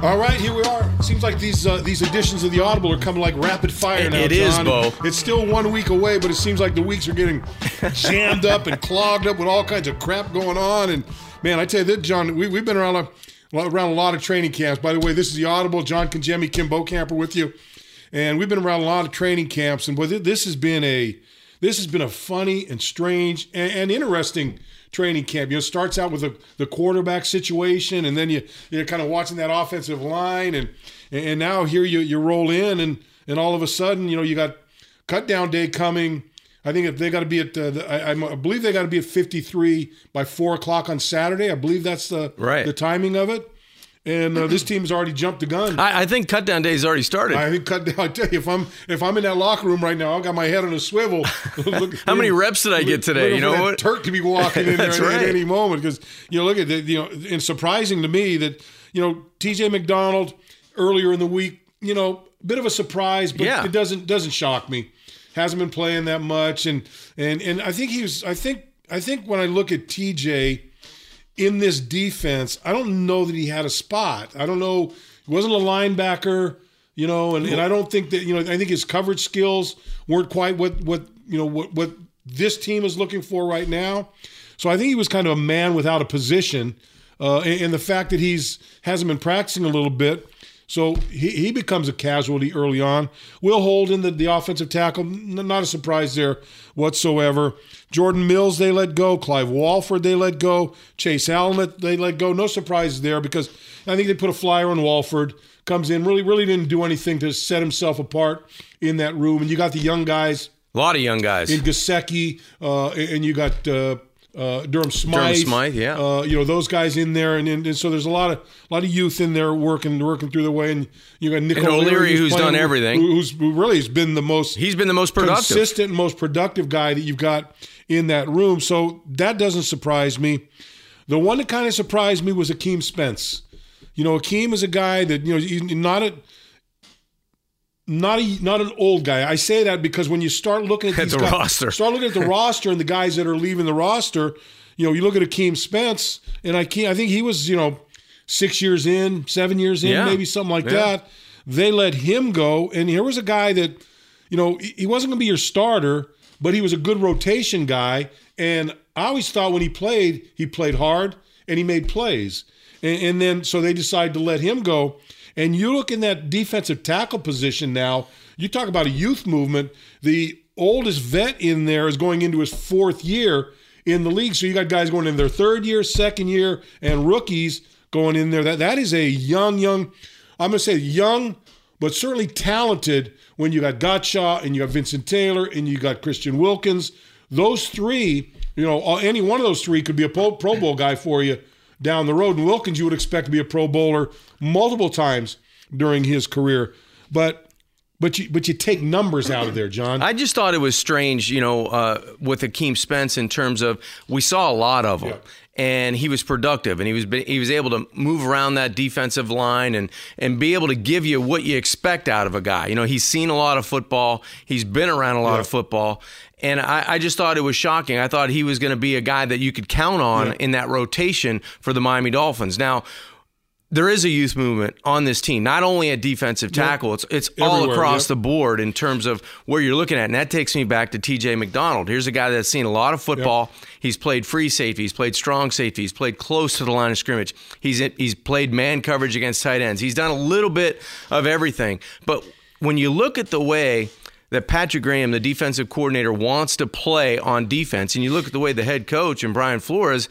All right, here we are. Seems like these uh, these editions of the Audible are coming like rapid fire It- now. it is, John. Bo. It's still one week away, but it seems like the weeks are getting jammed up and clogged up with all kinds of crap going on. And man, I tell you that, John, we, we've been around a around a lot of training camps. By the way, this is the Audible. John Congemi, Kim Bokamper with you, and we've been around a lot of training camps. And boy, th- this has been a this has been a funny and strange and, and interesting training camp. You know, starts out with the, the quarterback situation, and then you you're kind of watching that offensive line, and and now here you you roll in, and and all of a sudden, you know, you got cut down day coming. I think if they got to be at, uh, the, I, I believe they got to be at 53 by four o'clock on Saturday. I believe that's the Right. the timing of it. And uh, this team's already jumped the gun. I, I think cut down day's already started. I think cut down. I tell you, if I'm if I'm in that locker room right now, I've got my head on a swivel. Look- How many reps did I get today? You know what? Turk to be walking in there at, at any moment because you know look at the you know and surprising to me that you know T.J. McDonald earlier in the week you know bit of a surprise but Yeah. it doesn't doesn't shock me hasn't been playing that much and and and I think he was I think I think when I look at T.J. in this defense, I don't know that he had a spot. I don't know. He wasn't a linebacker, you know, and, and I don't think that, you know, I think his coverage skills weren't quite what, what, you know, what, what this team is looking for right now. So I think he was kind of a man without a position. Uh, and, and the fact that he's hasn't been practicing a little bit, so he, he becomes a casualty early on. Will Holden, the, the offensive tackle, n- not a surprise there whatsoever. Jordan Mills, they let go. Clive Walford, they let go. Chase Allen, they let go. No surprises there because I think they put a flyer on Walford. Comes in, really, really didn't do anything to set himself apart in that room. And you got the young guys A lot of young guys. in Gesicki, uh, and you got uh, uh, Durham Smythe. Smythe, yeah. Uh, you know those guys in there, and, and, and so there's a lot of a lot of youth in there working working through the way, and you got Nick And O'Leary, who's playing- done everything. who- who's who really has been the most He's been the most productive. consistent, most productive guy that you've got in that room. So that doesn't surprise me. The one that kind of surprised me was Akeem Spence. You know, Akeem is a guy that you know he's not a not a not an old guy. I say that because when you start looking at, At the guys, roster. start looking at the roster and the guys that are leaving the roster. You know, you look at Akeem Spence, and Akeem, I think he was you know six years in, seven years in, Yeah. maybe something like Yeah. that. They let him go, and here was a guy that you know he he wasn't going to be your starter, but he was a good rotation guy. And I always thought when he played, he played hard and he made plays. And, and then so they decided to let him go. And you look in that defensive tackle position now. You talk about a youth movement. The oldest vet in there is going into his fourth year in the league. So you got guys going in their third year, second year, and rookies going in there. That that is a young, young. I'm to say young, but certainly talented. When you got Godchaux and you got Vincent Taylor and you got Christian Wilkins, those three, you know, uh, any one of those three could be a Pro Bowl guy for you down the road. And Wilkins, you would expect to be a Pro Bowler multiple times during his career, but. But you, but you take numbers out of there, John. I just thought it was strange, you know, uh, with Akeem Spence in terms of we saw a lot of him. Yeah. And he was productive, and he was he was able to move around that defensive line and and be able to give you what you expect out of a guy. You know, he's seen a lot of football, he's been around a lot Yeah. of football, and I, I just thought it was shocking. I thought he was going to be a guy that you could count on Yeah. in that rotation for the Miami Dolphins. Now, there is a youth movement on this team, not only at defensive tackle, it's it's all across yep. the board in terms of where you're looking at. And that takes me back to TJ McDonald. Here's a guy that's seen a lot of football. He's played free safety, he's played strong safety, he's played close to the line of scrimmage. He's he's played man coverage against tight ends. He's done a little bit of everything. But when you look at the way that Patrick Graham, the defensive coordinator, wants to play on defense, and you look at the way the head coach and Brian Flores,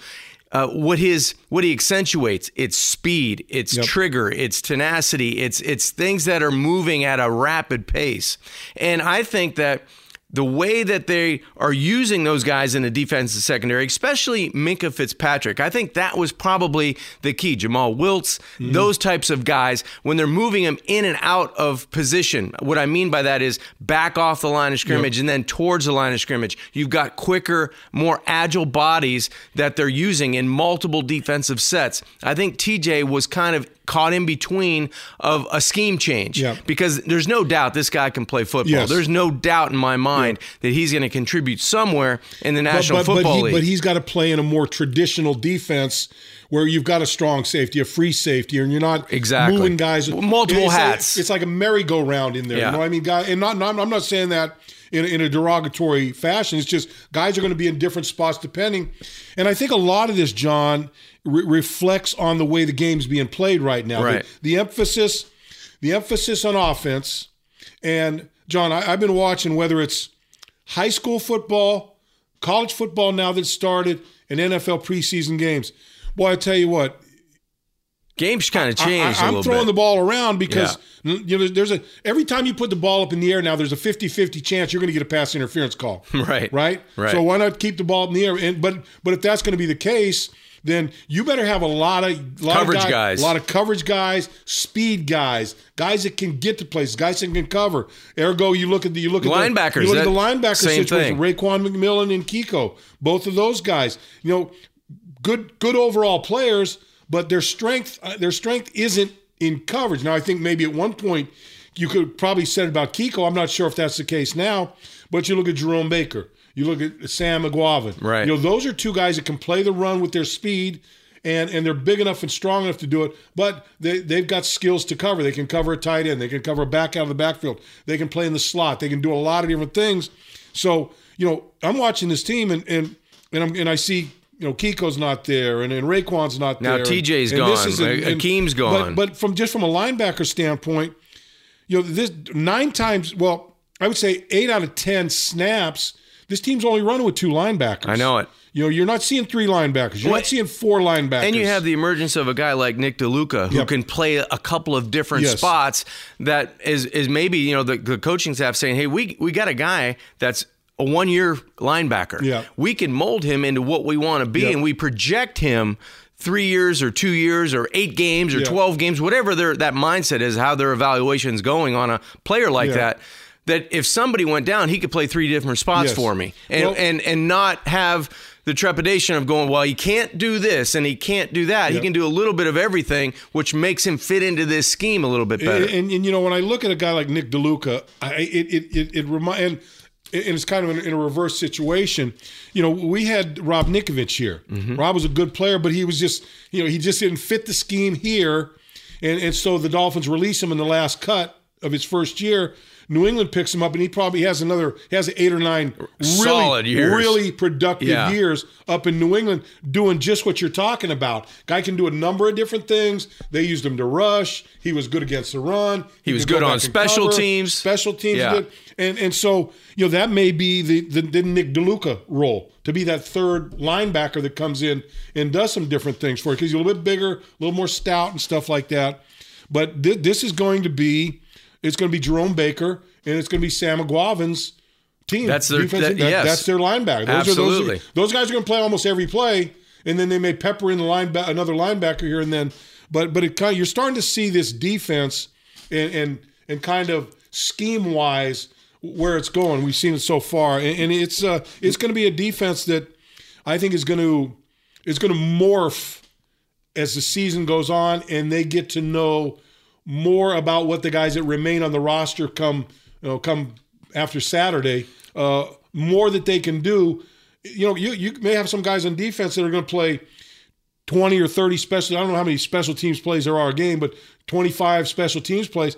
uh, what his what he accentuates, it's speed, it's Yep. trigger, it's tenacity, it's it's things that are moving at a rapid pace, and I think that. The way that they are using those guys in the defensive secondary, especially Minkah Fitzpatrick, I think that was probably the key. Jomal Wiltz, mm-hmm. those types of guys, when they're moving them in and out of position. What I mean by that is back off the line of scrimmage and then towards the line of scrimmage. You've got quicker, more agile bodies that they're using in multiple defensive sets. I think TJ was kind of caught in between of a scheme change. Yeah. Because there's no doubt this guy can play football. Yes. There's no doubt in my mind that he's going to contribute somewhere in the National Football he, League. But he's got to play in a more traditional defense where you've got a strong safety, a free safety, and you're not Exactly. moving guys Multiple it's like- hats. it's like a merry-go-round in there. Yeah. You know what I mean? Guy, and not, not, I'm not saying that in, in a derogatory fashion. It's just guys are going to be in different spots depending. And I think a lot of this, John, re- reflects on the way the game's being played right now. Right. The, the emphasis, the emphasis on offense, and John, I, I've been watching whether it's high school football, college football now that started, and NFL preseason games. Boy, I tell you what, Games kind of I, changed a am throwing bit. the ball around because you know there's a every time you put the ball up in the air now there's a 50-50 chance you're going to get a pass interference call. Right. Right? Right. So why not keep the ball in the air? And but but if that's going to be the case, then you better have a lot of lot Coverage of guys. a lot of coverage guys, speed guys, guys that can get to places, guys that can cover. Ergo, you look at the you look at Linebackers, The, you look at the linebacker same situation. thing. Raekwon McMillan and Kiko, both of those guys. You know, good good overall players, but their strength uh, their strength isn't in coverage. Now, I think maybe at one point you could probably said about Kiko. I'm not sure if that's the case now, but you look at Jerome Baker, you look at Sam Eguavoen. Right. You know, those are two guys that can play the run with their speed. And, and they're big enough and strong enough to do it, but they, they've got skills to cover. They can cover a tight end. They can cover a back out of the backfield. They can play in the slot. They can do a lot of different things. So, you know, I'm watching this team and and and, I'm, and I see you know Kiko's not there and, and Raekwon's not Now there. TJ's and, and gone. is- and- and- Akeem's gone. But, but from just from a linebacker standpoint, you know, this nine times. Well, I would say eight out of ten snaps. This team's only running with two linebackers. I know it. You know, you're not seeing three linebackers. You're Well, not seeing four linebackers. And you have the emergence of a guy like Nick DeLuca who Yep. can play a couple of different Yes. spots. That is is maybe you know the, the coaching staff saying, "Hey, we we got a guy that's a one year linebacker. Yeah. We can mold him into what we want to be, Yep. and we project him." Three years or two years or eight games or Yeah. 12 games, whatever their, that mindset is, how their evaluation's going on a player like Yeah. that, that if somebody went down, he could play three different spots Yes. for me. And, Well- and and not have the trepidation of going, well, he can't do this and he can't do that. He can do a little bit of everything, which makes him fit into this scheme a little bit better. And, and, and, you know, when I look at a guy like Nick DeLuca, I, it it it, it remind and, and it's kind of in, in a reverse situation. You know, we had Rob Ninkovich here. Mm-hmm. Rob was a good player, but he was just you know he just didn't fit the scheme here, and and so the Dolphins release him in the last cut of his first year. New England picks him up, and he probably has another he has eight or nine really Solid years. really productive Yeah. years up in New England doing just what you're talking about. Guy can do a number of different things. They used him to rush. He was good against the run. He was could go good on and special teams. Special teams, Yeah. good. And and so you know that may be the the, the Nick DeLuca role to be that third linebacker that comes in and does some different things for you because he's a little bit bigger, a little more stout and stuff like that. But thi- this is going to be it's going to be Jerome Baker and it's going to be Sam Eguavoen's team. That's their- that- yes. that's their linebacker. Those Are, Absolutely. those, those guys are going to play almost every play, and then they may pepper in the linebacker, another linebacker here and then. But but it kind of, you're starting to see this defense and and and kind of scheme wise where it's going. We've seen it so far, and, and it's uh it's going to be a defense that I think is going to is going to morph as the season goes on, and they get to know more about what the guys that remain on the roster come you know come after Saturday. Uh, more that they can do. You know, you you may have some guys on defense that are going to play. 20 or 30 special I don't know how many special teams plays there are a game, but 25 special teams plays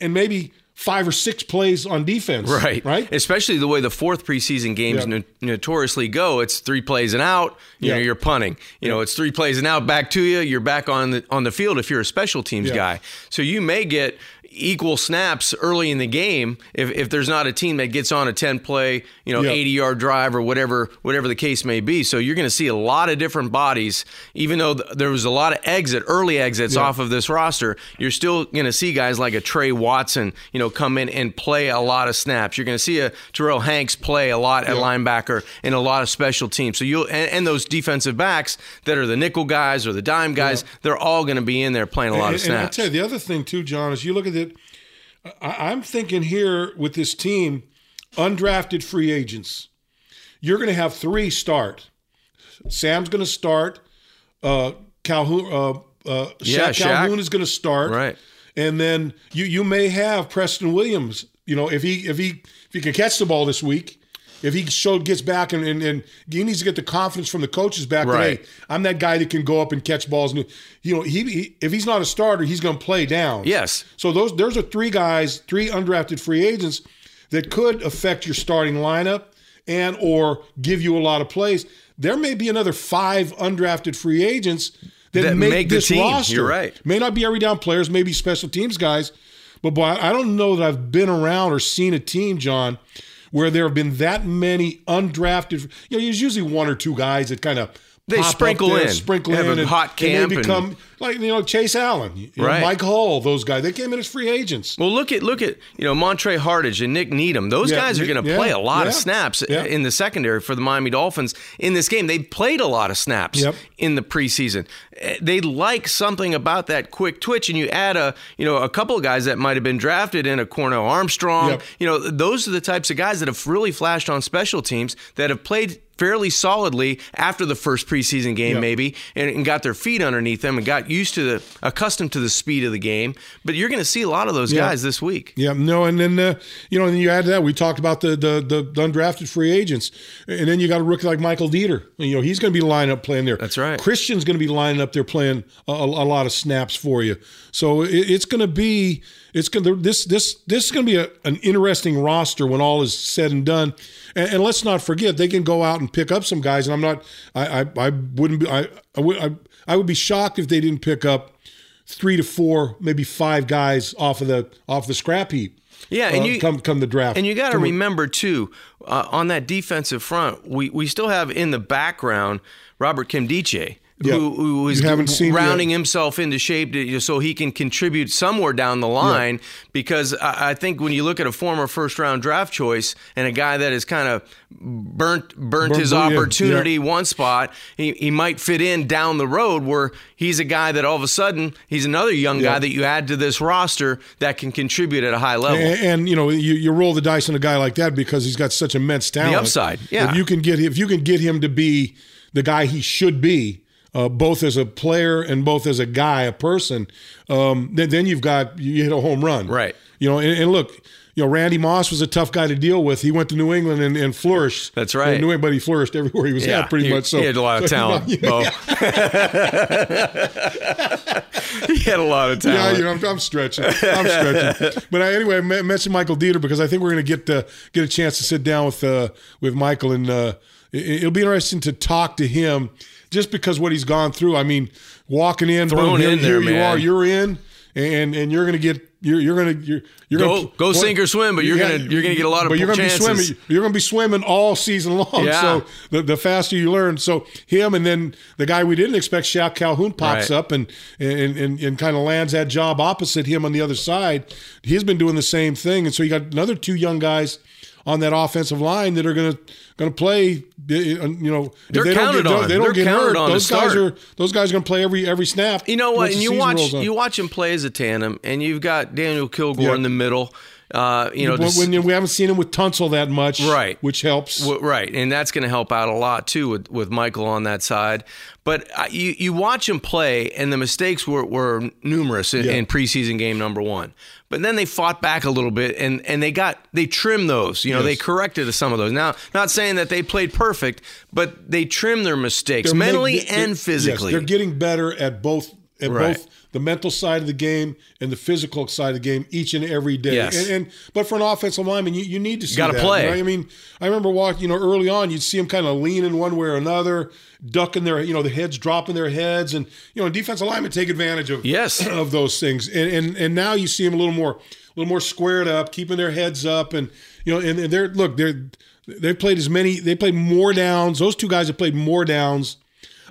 and maybe five or six plays on defense. Right, Right? Especially the way the fourth preseason games Yeah. no- notoriously go. It's three plays and out. You know, you're punting. You know, it's three plays and out. Back to you. You're back on the on the field if you're a special teams Yeah. guy. So you may get equal snaps early in the game if, if there's not a team that gets on a 10 play you know Yeah. 80 yard drive or whatever whatever the case may be so you're going to see a lot of different bodies even though th- there was a lot of exit early exits Yeah. off of this roster you're still going to see guys like a Trey Watson you know come in and play a lot of snaps you're going to see a Terrell Hanks play a lot at linebacker and a lot of special teams so you'll and, and those defensive backs that are the nickel guys or the dime guys they're all going to be in there playing a lot and, of and I snaps tell you, the other thing too, John, is you look at it. I, I'm thinking here with this team, undrafted free agents. You're going to have three start. Sam's going to start. Uh, Calhoun, uh, uh, Yeah, Shaq Shaq. Calhoun is going to start, Right. And then you you may have Preston Williams. You know, if he if he if he can catch the ball this week, if he show gets back and and, and he needs to get the confidence from the coaches back. that, Right. hey, I'm that guy that can go up and catch balls. And you know, he, he if he's not a starter, he's going to play down. Yes. So those those are three guys, three undrafted free agents that could affect your starting lineup and or give you a lot of plays. There may be another five undrafted free agents that, That make, make the this team. roster. You're right. May not be every down players, maybe special teams guys, but boy, I don't know that I've been around or seen a team, John, where there have been that many undrafted. You know, there's usually one or two guys that kind of They sprinkle there, in, sprinkle have in, a and, hot and camp they and- become like you know Chase Allen, you know, Right. Mike Hall, those guys. They came in as free agents. Well, look at look at you know Montre Hartage and Nik Needham. Those Yeah, guys are going to yeah, play a lot of snaps yeah. in the secondary for the Miami Dolphins in this game. They played a lot of snaps Yep. in the preseason. They like something about that quick twitch, and you add a you know a couple of guys that might have been drafted in a Cornell Armstrong. Yep. You know those are the types of guys that have really flashed on special teams that have played fairly solidly after the first preseason game, Yep. maybe, and, and got their feet underneath them and got used to the accustomed to the speed of the game. But you're going to see a lot of those Yeah. guys this week. Yeah, no, and then uh, you know, and you add to that. We talked about the, the the undrafted free agents, and then you got a rookie like Michael Deiter. You know, he's going to be lining up playing there. That's right. Christian's going to be lining up there playing a, a, a lot of snaps for you. So it, it's going to be it's going to this this this is going to be a, an interesting roster when all is said and done. And, and let's not forget they can go out and pick up some guys. And I'm not I I, I wouldn't be I I would I, I would be shocked if they didn't pick up three to four, maybe five guys off of the off the scrap heap. Yeah, and uh, you come come the draft. And you got to remember too, uh, on that defensive front, we we still have in the background Robert Nkemdiche. Yeah. Who, who is rounding himself into shape to, so he can contribute somewhere down the line? Because I, I think when you look at a former first round draft choice and a guy that has kind of burnt burnt Burnt- his yeah, opportunity one spot, he, he might fit in down the road where he's a guy that all of a sudden he's another young guy that you add to this roster that can contribute at a high level. and, and, you know you, you roll the dice on a guy like that because he's got such immense talent. upside, yeah. If you can get if you can get him to be the guy he should be, uh, both as a player and both as a guy, a person, um, then then you've got you hit a home run, Right. You know, and, and look. You know, Randy Moss was a tough guy to deal with. He went to New England and, and flourished. That's right. New England, but he flourished everywhere he was at, pretty he, much. So he had a lot of so, talent, you know, Bo. he had a lot of Yeah, talent. you know, I'm, I'm stretching. I'm stretching. But I, anyway, I mentioned Michael Deiter because I think we're going to get uh, get a chance to sit down with uh, with Michael, and uh, it, will be interesting to talk to him just because what he's gone through. I mean, walking in, Thrown boom, here, in there, here you are, you're in, and and you're going to get. You're, you're gonna you're, you're Go- gonna go sink or swim, but you're gonna- you're gonna get a lot of but you're gonna chances. be swimming you're gonna be swimming all season long Yeah. so the, the faster you learn so him and then the guy we didn't expect Shaq Calhoun pops Right. up and and and, and kind of lands that job opposite him on the other side. He's been doing the same thing, and so you got another two young guys on that offensive line that are going to going to play. Uh, you know, They're they don't counted get, on. They don't They're get counted hurt. those guys start. are those guys are going to play every every snap. You know what? And you watch you watch him play as a tandem, and you've got Daniel Kilgore Yeah. in the middle. Uh, you know, when, when we haven't seen him with Tunsil that much, Right. Which helps. W- Right, and that's going to help out a lot too with, with Michael on that side. But uh, you you watch him play, and the mistakes were, were numerous in, Yeah. in preseason game number one. But then they fought back a little bit, and, and they got they trimmed those. You know, they corrected some of those. Now, not saying that they played perfect, but they trimmed their mistakes They're mentally they're- and physically. Yes, they're getting better at both at Right. both the mental side of the game and the physical side of the game each and every day. Yes. And, and but for an offensive lineman, you, you need to see Gotta that, play. right? I mean, I remember walking. You know, early on, you'd see them kind of leaning one way or another, ducking their, you know, the heads dropping their heads, and you know, defensive linemen take advantage of Yes. of those things. And and and now you see them a little more a little more squared up, keeping their heads up, and you know, and, and they're look they're they played as many they played more downs. Those two guys have played more downs,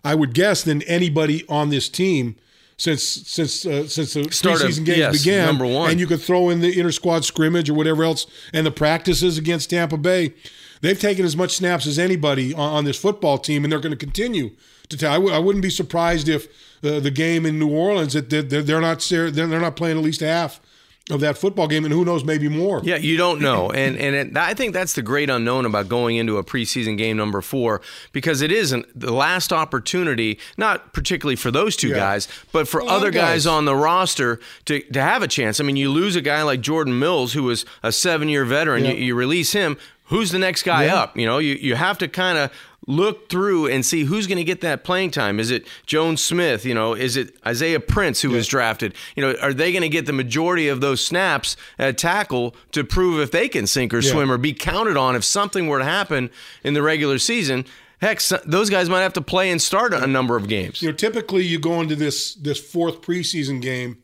I would guess, than anybody on this team since since uh, since the Start of- preseason games yes, began. number one. and you could throw in the inter squad scrimmage or whatever else, and the practices against Tampa Bay. They've taken as much snaps as anybody on, on this football team, and they're going to continue to tell. I w- I wouldn't be surprised if uh, the game in New Orleans that they're, they're not they're they're not playing at least half of that football game, and who knows, maybe more. Yeah, you don't know, and and it, I think that's the great unknown about going into a preseason game number four because it isn't the last opportunity, not particularly for those two Yeah. guys, but for Well, other guys. guys. on the roster to to have a chance. I mean, you lose a guy like Jordan Mills, who was a seven year veteran, Yeah. you, you release him. Who's the next guy Yeah. up? You know, you, you have to kind of look through and see who's going to get that playing time. Is it Jones Smith? You know, is it Isaiah Prince who was drafted? You know, are they going to get the majority of those snaps at tackle to prove if they can sink or Yeah. swim or be counted on if something were to happen in the regular season? Heck, those guys might have to play and start a number of games. You know, typically you go into this this fourth preseason game,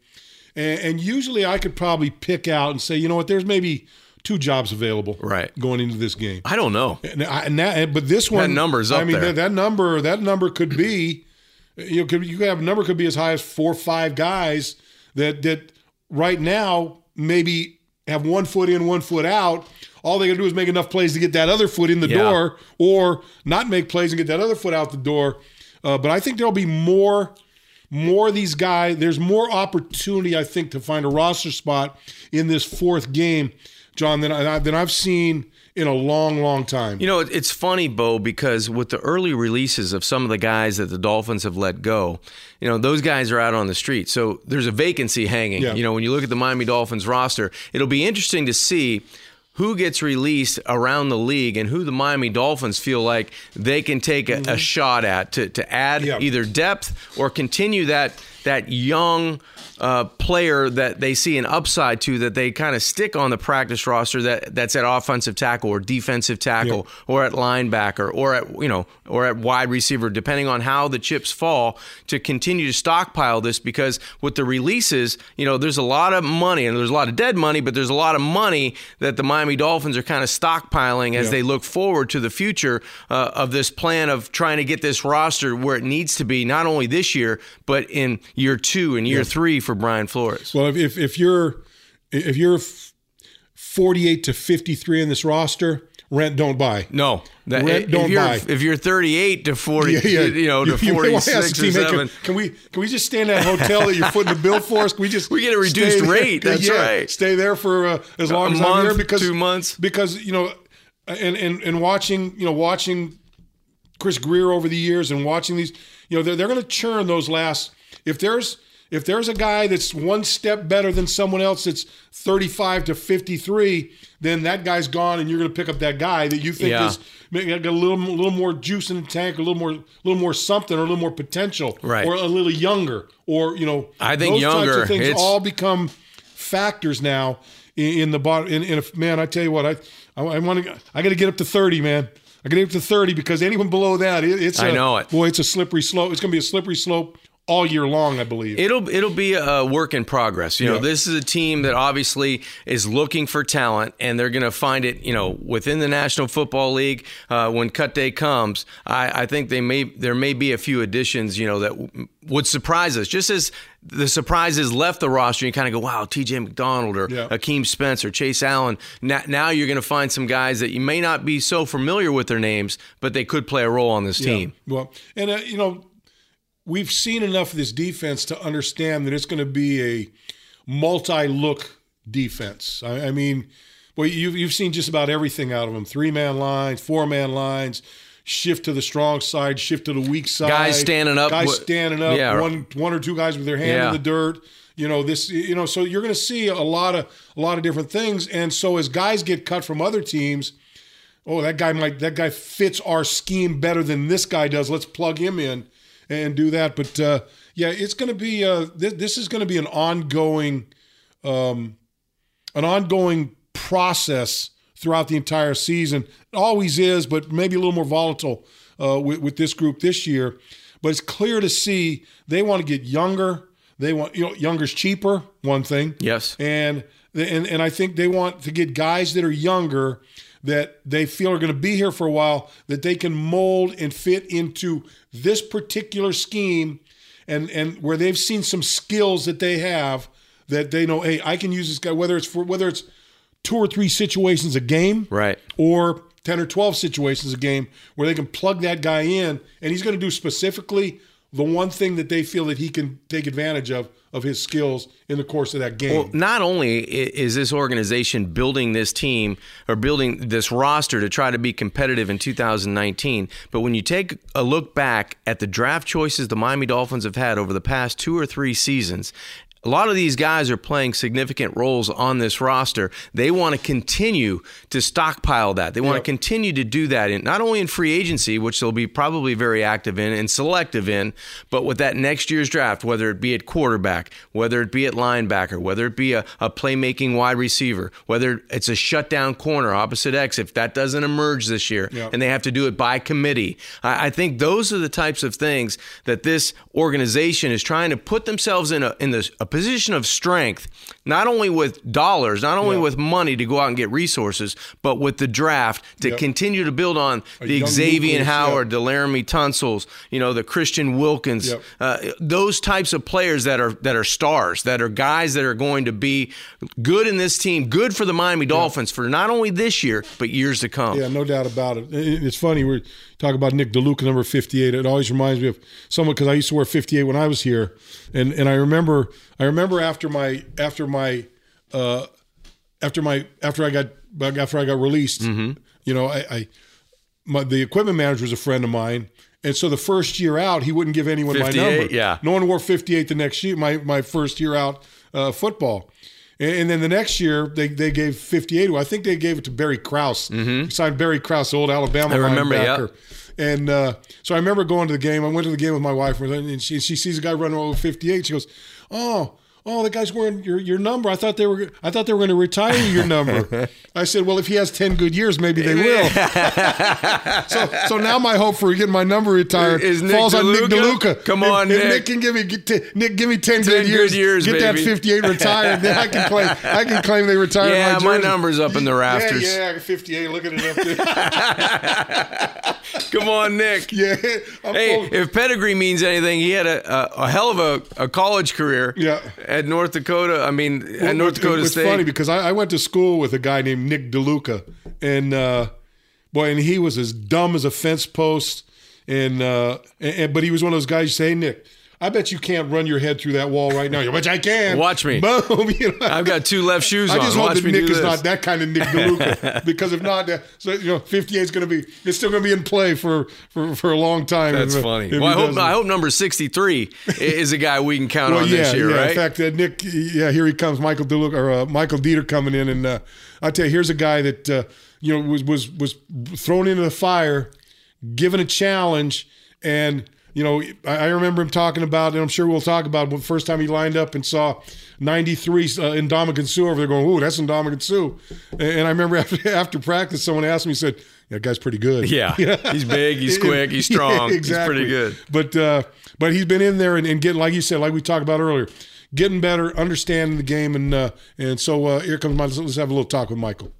and, and usually I could probably pick out and say, you know what, there's maybe two jobs available Right. going into this game. I don't know. And, I, and that, but this one, number's I mean, there. That, that number, that number could be, you know, could, you could have a number could be as high as four or five guys that that right now maybe have one foot in, one foot out. All they got to do is make enough plays to get that other foot in the Yeah. door, or not make plays and get that other foot out the door. Uh, but I think there'll be more more of these guys. There's more opportunity, I think, to find a roster spot in this fourth game, John, than I than I've seen in a long, long time. You know, it's funny, Bo, because with the early releases of some of the guys that the Dolphins have let go, you know, those guys are out on the street. So there's a vacancy hanging. Yeah. You know, when you look at the Miami Dolphins roster, it'll be interesting to see who gets released around the league and who the Miami Dolphins feel like they can take a, a shot at to, to add Mm-hmm. Yeah. either depth or continue that that young uh, player that they see an upside to that they kind of stick on the practice roster that that's at offensive tackle or defensive tackle or at linebacker or at you know or at wide receiver depending on how the chips fall to continue to stockpile this because with the releases you know there's a lot of money and there's a lot of dead money but there's a lot of money that the Miami Dolphins are kind of stockpiling as Yeah. they look forward to the future uh, of this plan of trying to get this roster where it needs to be not only this year but in year 2 and year 3 for Brian Flores. Well, if, if, if you're if you're 48 to 53 in this roster, rent don't buy. No, that, Rent don't you're buy. if you're 38 to 40, you know, to You- you wanna 46 the or 7. Can, can we can we just stay in that hotel that you're footing the bill for us? Can we just We get a reduced rate, that's Yeah, right. Stay there for uh, as long A as I'm here because two months. because you know, and and and watching you know watching Chris Grier over the years and watching these, you know, they're, they're going to churn those last. If there's if there's a guy that's one step better than someone else that's 35 to 53, then that guy's gone, and you're going to pick up that guy that you think Yeah. is maybe got a little a little more juice in the tank, a little more a little more something, or a little more potential, Right. Or a little younger, or you know, I think those younger, Types of things all become factors now in, in the bottom. In, in a, man, I tell you what, I I, I want to I got to get up to 30, man. I got to get up to 30 because anyone below that, it, it's I a- know it. Boy, it's a slippery slope. It's going to be a slippery slope all year long, I believe. It'll it'll be a work in progress. You know, Yeah. this is a team that obviously is looking for talent, and they're going to find it. You know, within the National Football League uh, when cut day comes. I, I think they may there may be a few additions. You know, that w- would surprise us. Just as the surprises left the roster, you kind of go, "Wow, T.J. McDonald or Yeah. Akeem Spence or Chase Allen." Now, now you're going to find some guys that you may not be so familiar with their names, but they could play a role on this team. Yeah. Well, and uh, you know, we've seen enough of this defense to understand that it's going to be a multi-look defense. I, I mean, well, you've you've seen just about everything out of them: three-man lines, four-man lines. Shift to the strong side, shift to the weak side. Guys standing up. Guys standing up. Yeah. One one or two guys with their hand Yeah. in the dirt. You know this. You know, so you're going to see a lot of a lot of different things. And so as guys get cut from other teams, oh, that guy might that guy fits our scheme better than this guy does. Let's plug him in and do that. But uh, yeah, it's going to be uh, this, this is going to be an ongoing um, an ongoing process throughout the entire season. It always is, but maybe a little more volatile uh, with, with this group this year. But it's clear to see they want to get younger. They want you know younger's cheaper. One thing, Yes. and and and I think they want to get guys that are younger that they feel are going to be here for a while that they can mold and fit into this particular scheme and and where they've seen some skills that they have that they know hey I can use this guy whether it's for whether it's two or three situations a game Right. or 10 or 12 situations a game where they can plug that guy in and he's going to do specifically the one thing that they feel that he can take advantage of of his skills in the course of that game. Well, not only is this organization building this team or building this roster to try to be competitive in 2019, but when you take a look back at the draft choices the Miami Dolphins have had over the past two or three seasons, a lot of these guys are playing significant roles on this roster. They want to continue to stockpile that. They want yep. to continue to do that in not only in free agency, which they'll be probably very active in and selective in, but with that next year's draft, whether it be at quarterback, whether it be at linebacker, whether it be a, a playmaking wide receiver, whether it's a shutdown corner opposite X, if that doesn't emerge this year, yep. and they have to do it by committee. I, I think those are the types of things that this organization is trying to put themselves in a in this a position of strength, not only with dollars, not only yeah. with money to go out and get resources, but with the draft to yep. continue to build on a the Xavier Howard, the Laremy Tunsil's, you know, the Christian Wilkins, yep. uh, those types of players that are that are stars, that are guys that are going to be good in this team, good for the Miami Dolphins for not only this year but years to come. Yeah, no doubt about it. It's funny we're talking about Nick DeLuca, number fifty-eight. It always reminds me of someone because I used to wear fifty-eight when I was here, and and I remember I remember after my after my uh, after my after I got after I got released, mm-hmm. you know, I, I my, the equipment manager was a friend of mine. And so the first year out, he wouldn't give anyone my number. Yeah. No one wore 58 the next year, my, my first year out uh, football. And, and, then the next year, they, they gave 58. Well, I think they gave it to Barry Krauss. Mm-hmm. Signed Barry Krauss, old Alabama I remember, linebacker. Yeah. And uh, so I remember going to the game. I went to the game with my wife, and she, she sees a guy running over 58. She goes, Oh, oh, the guy's wearing your, your number. I thought they were I thought they were going to retire your number. I said, well, if he has ten good years, maybe they will. so so now my hope for getting my number retired Is Nick falls DeLuca? on Nick DeLuca. Come on, if, Nick. If Nick can give me get Nick give me ten, 10 good years, years get baby. that fifty eight retired. then I can claim I can claim they retired yeah, my, my number's up in the rafters. Yeah, yeah, fifty eight. Look at it up there. Come on, Nick. Yeah. I'm hey, if pedigree means anything, he had a, a, a hell of a, a college career. Yeah. At North Dakota. I mean, well, at North Dakota it's State. It's funny because I, I, went to school with a guy named Nick DeLuca, and uh, boy, and he was as dumb as a fence post, and, uh, and but he was one of those guys. You say, hey, Nick I bet you can't run your head through that wall right now. Which I can. Watch me. Boom. You know? I've got two left shoes I on. just hope Watch that Nick is not that kind of Nick DeLuca. because if not, so you know, 58 is going to be. It's still going to be in play for, for, for a long time. That's if, funny. If well, I hope, I hope number 63 is a guy we can count well, on yeah, this year, yeah. right? In fact, uh, Nick, yeah, here he comes, Michael DeLuca or uh, Michael Deiter coming in, and uh, I tell you, here's a guy that uh, you know was was was thrown into the fire, given a challenge, and you know, I remember him talking about, and I'm sure we'll talk about the first time he lined up and saw 93 uh, Suh over there going, ooh, that's Ndamukong Suh. And I remember after, after practice, someone asked me, he said, that guy's pretty good. Yeah. he's big, he's quick, he's strong. Yeah, exactly. He's pretty good. But, uh, but he's been in there and, and getting, like you said, like we talked about earlier, getting better, understanding the game. And, uh, and so uh, here comes, Michael. let's have a little talk with Michael.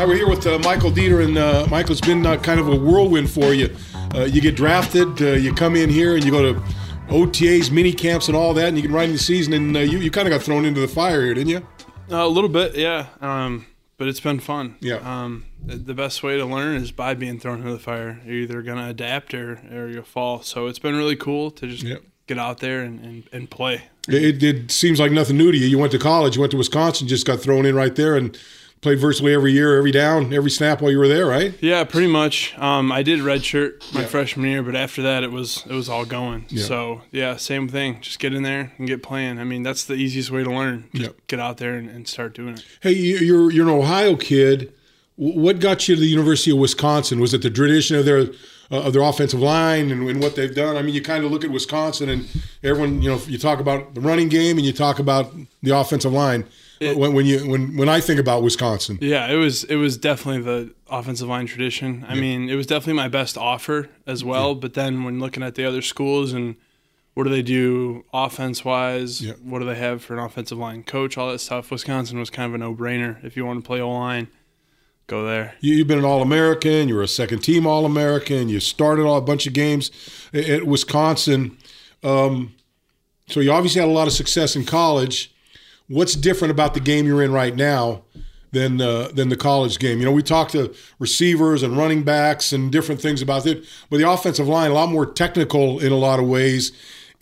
Hi, we're here with uh, Michael Deiter, and uh, Michael, it's been uh, kind of a whirlwind for you. Uh, you get drafted, uh, you come in here, and you go to OTAs, mini camps, and all that, and you can ride in the season, and uh, you, you kind of got thrown into the fire here, didn't you? a little bit, yeah. Um, but it's been fun. Yeah. Um, the best way to learn is by being thrown into the fire. You're either going to adapt or, or you'll fall. So it's been really cool to just yep. get out there and, and, and play. It, it, seems like nothing new to you. You went to college, you went to Wisconsin, just got thrown in right there, and played virtually every year, every down, every snap while you were there, right? Yeah, pretty much. Um, I did redshirt my yeah. freshman year, but after that, it was it was all going. Yeah. So yeah, same thing. Just get in there and get playing. I mean, that's the easiest way to learn. Just get out there and, and, start doing it. Hey, you're you're an Ohio kid. What got you to the University of Wisconsin? Was it the tradition of their uh, of their offensive line and, and, what they've done? I mean, you kind of look at Wisconsin, and everyone, you know, you talk about the running game and you talk about the offensive line it, when, when, you when when I think about Wisconsin. Yeah, it was it was definitely the offensive line tradition. I yeah. mean, it was definitely my best offer as well. Yeah. But then when looking at the other schools and what do they do offense wise? Yeah. What do they have for an offensive line coach? All that stuff. Wisconsin was kind of a no brainer. If you want to play O line, go there. You, have been an All American. You were a second team All American. You started all a bunch of games at Wisconsin. Um, so you obviously had a lot of success in college what's different about the game you're in right now than uh, than the college game. You know, we talk to receivers and running backs and different things about it, but the offensive line a lot more technical in a lot of ways,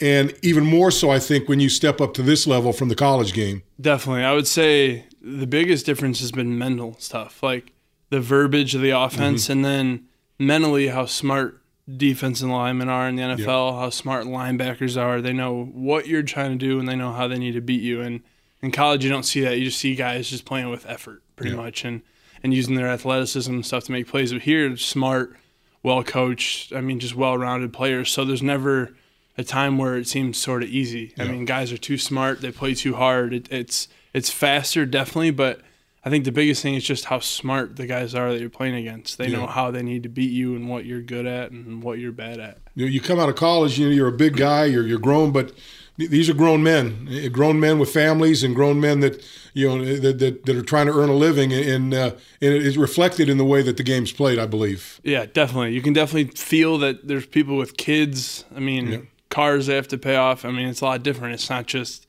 and even more so, I think, when you step up to this level from the college game. Definitely, I would say the biggest difference has been mental stuff, like the verbiage of the offense, mm-hmm. and then mentally how smart defense and linemen are in the NFL, yep. how smart linebackers are. They know what you're trying to do and they know how they need to beat you. And in college, you don't see that. You just see guys just playing with effort, pretty yep. much, and and using their athleticism and stuff to make plays. But here, smart, well coached. I mean, just well rounded players. So there's never a time where it seems sort of easy. Yep. I mean, guys are too smart. They play too hard. It, it's it's faster, definitely, but I think the biggest thing is just how smart the guys are that you're playing against. They yeah. know how they need to beat you and what you're good at and what you're bad at. You, know, you come out of college, you know, you're a big guy, you're you're grown, but these are grown men, eh, grown men with families, and grown men that you know that that, that are trying to earn a living, and uh, and it is reflected in the way that the game's played, I believe. Yeah, definitely. You can definitely feel that there's people with kids. I mean, yeah. cars they have to pay off. I mean, it's a lot different. It's not just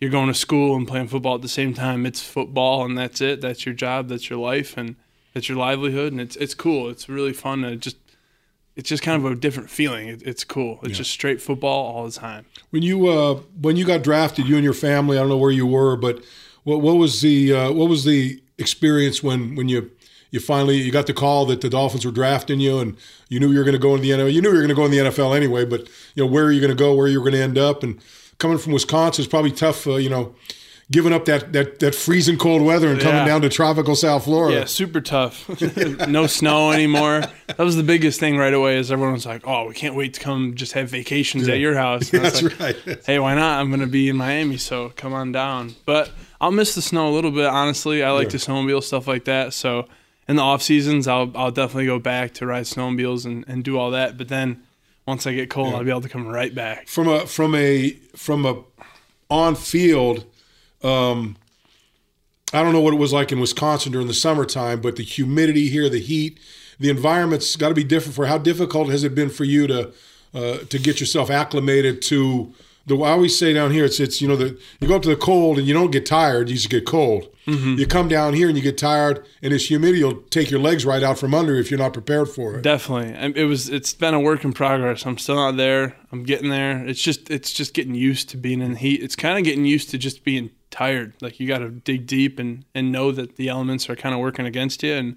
you're going to school and playing football at the same time. It's football and that's it. That's your job. That's your life and that's your livelihood. And it's it's cool. It's really fun to just. It's just kind of a different feeling. It, it's cool. It's yeah. just straight football all the time. When you uh, when you got drafted, you and your family. I don't know where you were, but what what was the uh, what was the experience when when you you finally you got the call that the Dolphins were drafting you, and you knew you were going to go in the NFL. You knew you were going to go in the NFL anyway, but you know where are you going to go, where you're going to end up, and coming from Wisconsin is probably tough. Uh, you know, giving up that, that that freezing cold weather and coming yeah. down to tropical South Florida. Yeah, super tough. no snow anymore. That was the biggest thing right away. Is everyone was like, "Oh, we can't wait to come just have vacations yeah. at your house." That's like, right. hey, why not? I'm going to be in Miami, so come on down. But I'll miss the snow a little bit. Honestly, I like yeah. to snowmobile stuff like that. So in the off seasons, I'll I'll definitely go back to ride snowmobiles and, and do all that. But then once I get cold. I'll be able to come right back. From a from a from a on field, um, I don't know what it was like in Wisconsin during the summertime, but the humidity here, the heat, the environment's got to be different. For how difficult has it been for you to uh, to get yourself acclimated to the I always say down here it's it's you know the you go up to the cold and you don't get tired you just get cold. Mm-hmm. You come down here and you get tired and this humidity will take your legs right out from under if you're not prepared for it. Definitely, it was it's been a work in progress. I'm still not there. I'm getting there. It's just it's just getting used to being in the heat. It's kind of getting used to just being tired. Like you got to dig deep and and know that the elements are kind of working against you and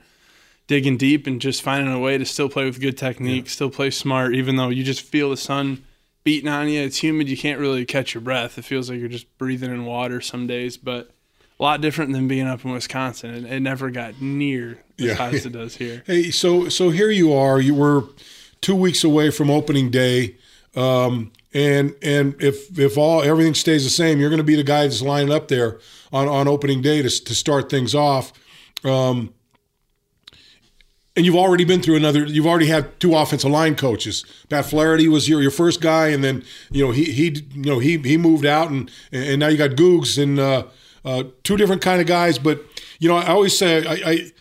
digging deep and just finding a way to still play with good technique, yeah. still play smart, even though you just feel the sun beating on you. It's humid. You can't really catch your breath. It feels like you're just breathing in water some days, but a lot different than being up in Wisconsin. It, it never got near as yeah. hot as it does here. Hey, so so here you are. You were two weeks away from opening day, um, and and if if all everything stays the same, you're going to be the guy that's lining up there on on opening day to to start things off. Um, and you've already been through another. You've already had two offensive line coaches. Pat Flaherty was your, your first guy, and then you know he he you know he he moved out, and and now you got Googs and uh, uh, two different kind of guys. But you know I always say I, I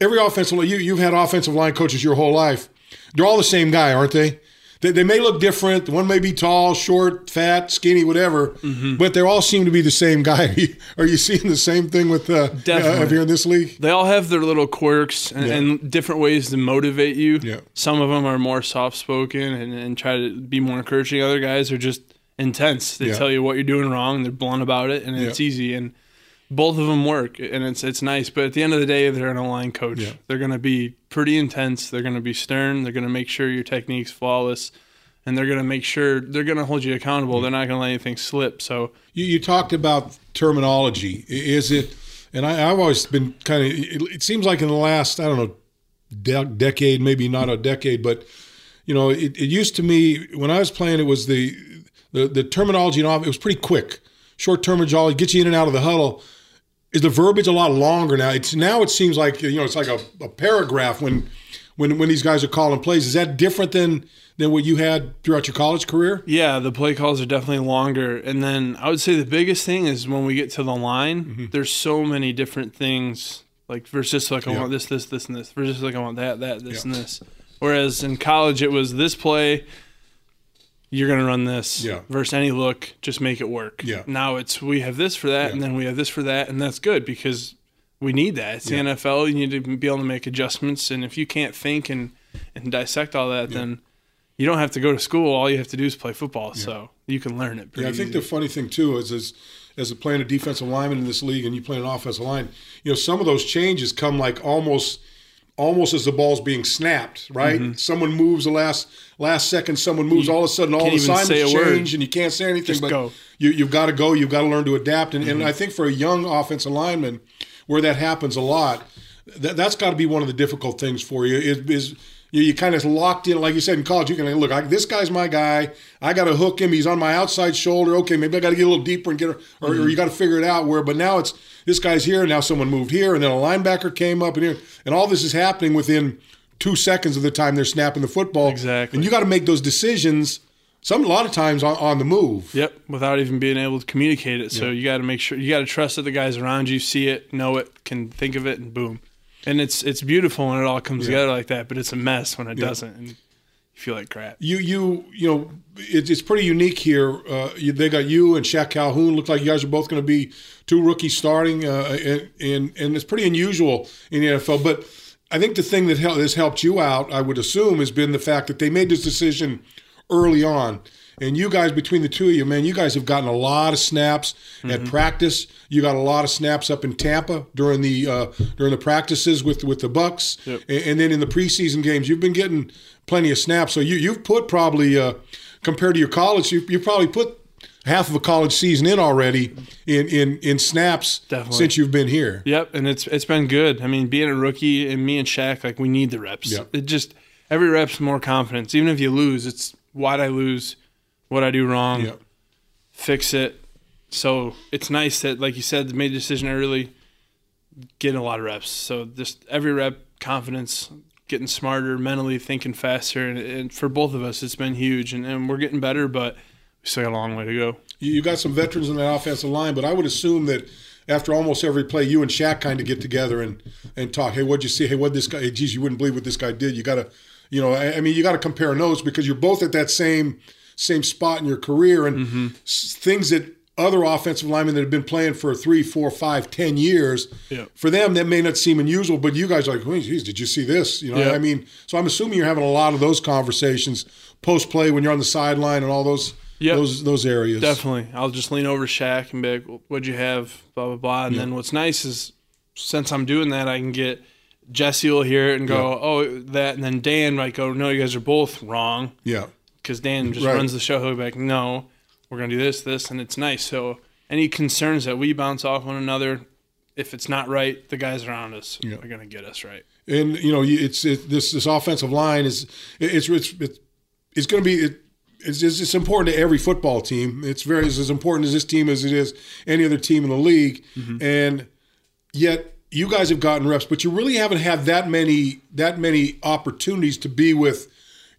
every offensive you you've had offensive line coaches your whole life. They're all the same guy, aren't they? They, they may look different. One may be tall, short, fat, skinny, whatever, mm-hmm. but they all seem to be the same guy. Are you, are you seeing the same thing with uh, Definitely. Uh, here in this league? They all have their little quirks and, yeah. and different ways to motivate you. Yeah. Some of them are more soft spoken and, and try to be more encouraging. Other guys are just intense. They yeah. tell you what you're doing wrong. They're blunt about it, and it's easy. And both of them work, and it's it's nice. But at the end of the day, they're an O line coach. Yeah. They're going to be pretty intense. They're going to be stern. They're going to make sure your technique's flawless and they're going to make sure they're going to hold you accountable. Mm-hmm. They're not going to let anything slip. So you, you talked about terminology. Is it? And I, have always been kind of. It, it, seems like in the last I don't know de- decade, maybe not a decade, but you know, it, it, used to me when I was playing. It was the the, the terminology and it was pretty quick, short terminology, get you in and out of the huddle. Is the verbiage a lot longer now? It's now it seems like you know it's like a, a paragraph when when when these guys are calling plays. Is that different than than what you had throughout your college career? Yeah, the play calls are definitely longer. And then I would say the biggest thing is when we get to the line, mm-hmm. there's so many different things. Like versus like I yeah. want this, this, this, and this. Versus like I want that, that, this, yeah. and this. Whereas in college it was this play, you're gonna run this. Yeah. Versus any look, just make it work. Yeah. Now it's we have this for that, yeah. and then we have this for that, and that's good because we need that. It's yeah. the NFL. You need to be able to make adjustments, and if you can't think and and dissect all that, then you don't have to go to school. All you have to do is play football, so you can learn it. yeah, I think easy. the funny thing too is, is as a playing a defensive lineman in this league, and you play an offensive line, you know, some of those changes come like almost almost as the ball's being snapped, right? Mm-hmm. Someone moves the last last second, someone moves, you all of a sudden all the assignments change, and you can't say anything. Just but go. You, you've got to go. You've got to learn to adapt. And, mm-hmm. and I think for a young offensive lineman, where that happens a lot, that, that's got to be one of the difficult things for you. Is, is you, you kind of locked in, like you said in college. You can look, I, this guy's my guy. I got to hook him. He's on my outside shoulder. Okay, maybe I got to get a little deeper and get, or, mm-hmm. or you got to figure it out where. But now it's this guy's here. Now someone moved here, and then a linebacker came up, and here, and all this is happening within two seconds of the time they're snapping the football. Exactly. And you got to make those decisions. Some a lot of times on, on the move. Yep, without even being able to communicate it. So you got to make sure you got to trust that the guys around you see it, know it, can think of it, and boom. And it's it's beautiful when it all comes yeah. together like that, but it's a mess when it yeah. doesn't, and you feel like crap. You you you know it, it's pretty unique here. Uh, you, they got you and Shaq Calhoun. Look like you guys are both going to be two rookies starting, uh, and, and and it's pretty unusual in the NFL, but I think the thing that has helped you out, I would assume, has been the fact that they made this decision early on. And you guys, between the two of you, man, you guys have gotten a lot of snaps mm-hmm. at practice. You got a lot of snaps up in Tampa during the uh, during the practices with with the Bucs, yep. and, and, then in the preseason games, you've been getting plenty of snaps. So you you've put probably uh, compared to your college, you you probably put half of a college season in already in in in snaps Definitely. since you've been here. Yep, and it's it's been good. I mean, being a rookie and me and Shaq, like we need the reps. Yep. It just every rep's more confidence. Even if you lose, it's why'd I lose, what I do wrong, yep. fix it. So it's nice that, like you said, made a decision I early, getting a lot of reps. So just every rep, confidence, getting smarter, mentally thinking faster, and, and for both of us, it's been huge. And, and we're getting better, but we still got a long way to go. You got some veterans in that offensive line, but I would assume that after almost every play, you and Shaq kind of get together and and talk. Hey, what'd you see? Hey, what this guy? Hey, geez, you wouldn't believe what this guy did. You got to, you know, I, I mean, you got to compare notes because you're both at that same same spot in your career, and mm-hmm. things that other offensive linemen that have been playing for three, four, five, ten years, yeah. for them that may not seem unusual, but you guys are like, oh, geez, did you see this? You know, yeah. I mean, so I'm assuming you're having a lot of those conversations post play when you're on the sideline and all those yep. those those areas. Definitely. I'll just lean over Shaq and be like, what'd you have? Blah, blah, blah. And then what's nice is since I'm doing that, I can get Jesse will hear it and go, oh, that. And then Dan might go, no, you guys are both wrong. Yeah. Because Dan just right. runs the show. He'll be like, no, we're going to do this, this. And it's nice. So any concerns that we bounce off one another, if it's not right, the guys around us yeah. are going to get us right. And you know, it's it, this this offensive line is it's it's it's, it's going to be it, it's, it's, it's important to every football team. It's very it's as important as this team as it is any other team in the league. Mm-hmm. And yet you guys have gotten reps, but you really haven't had that many that many opportunities to be with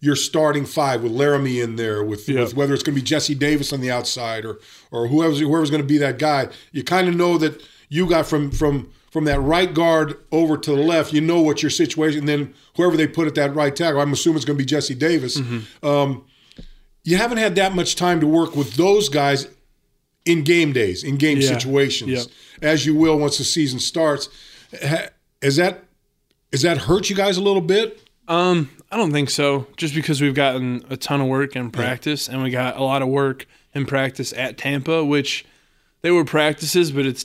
your starting five with Laremy in there, with, yeah. with whether it's going to be Jesse Davis on the outside or or whoever's whoever's going to be that guy. You kind of know that you got from from from that right guard over to the left. You know what your situation. And then whoever they put at that right tackle, I'm assuming it's going to be Jesse Davis. Mm-hmm. Um, you haven't had that much time to work with those guys in game days, in game yeah. situations, yeah. as you will once the season starts. Is that is that hurt you guys a little bit? Um, I don't think so. Just because we've gotten a ton of work in practice, yeah. and we got a lot of work in practice at Tampa, which they were practices, but it's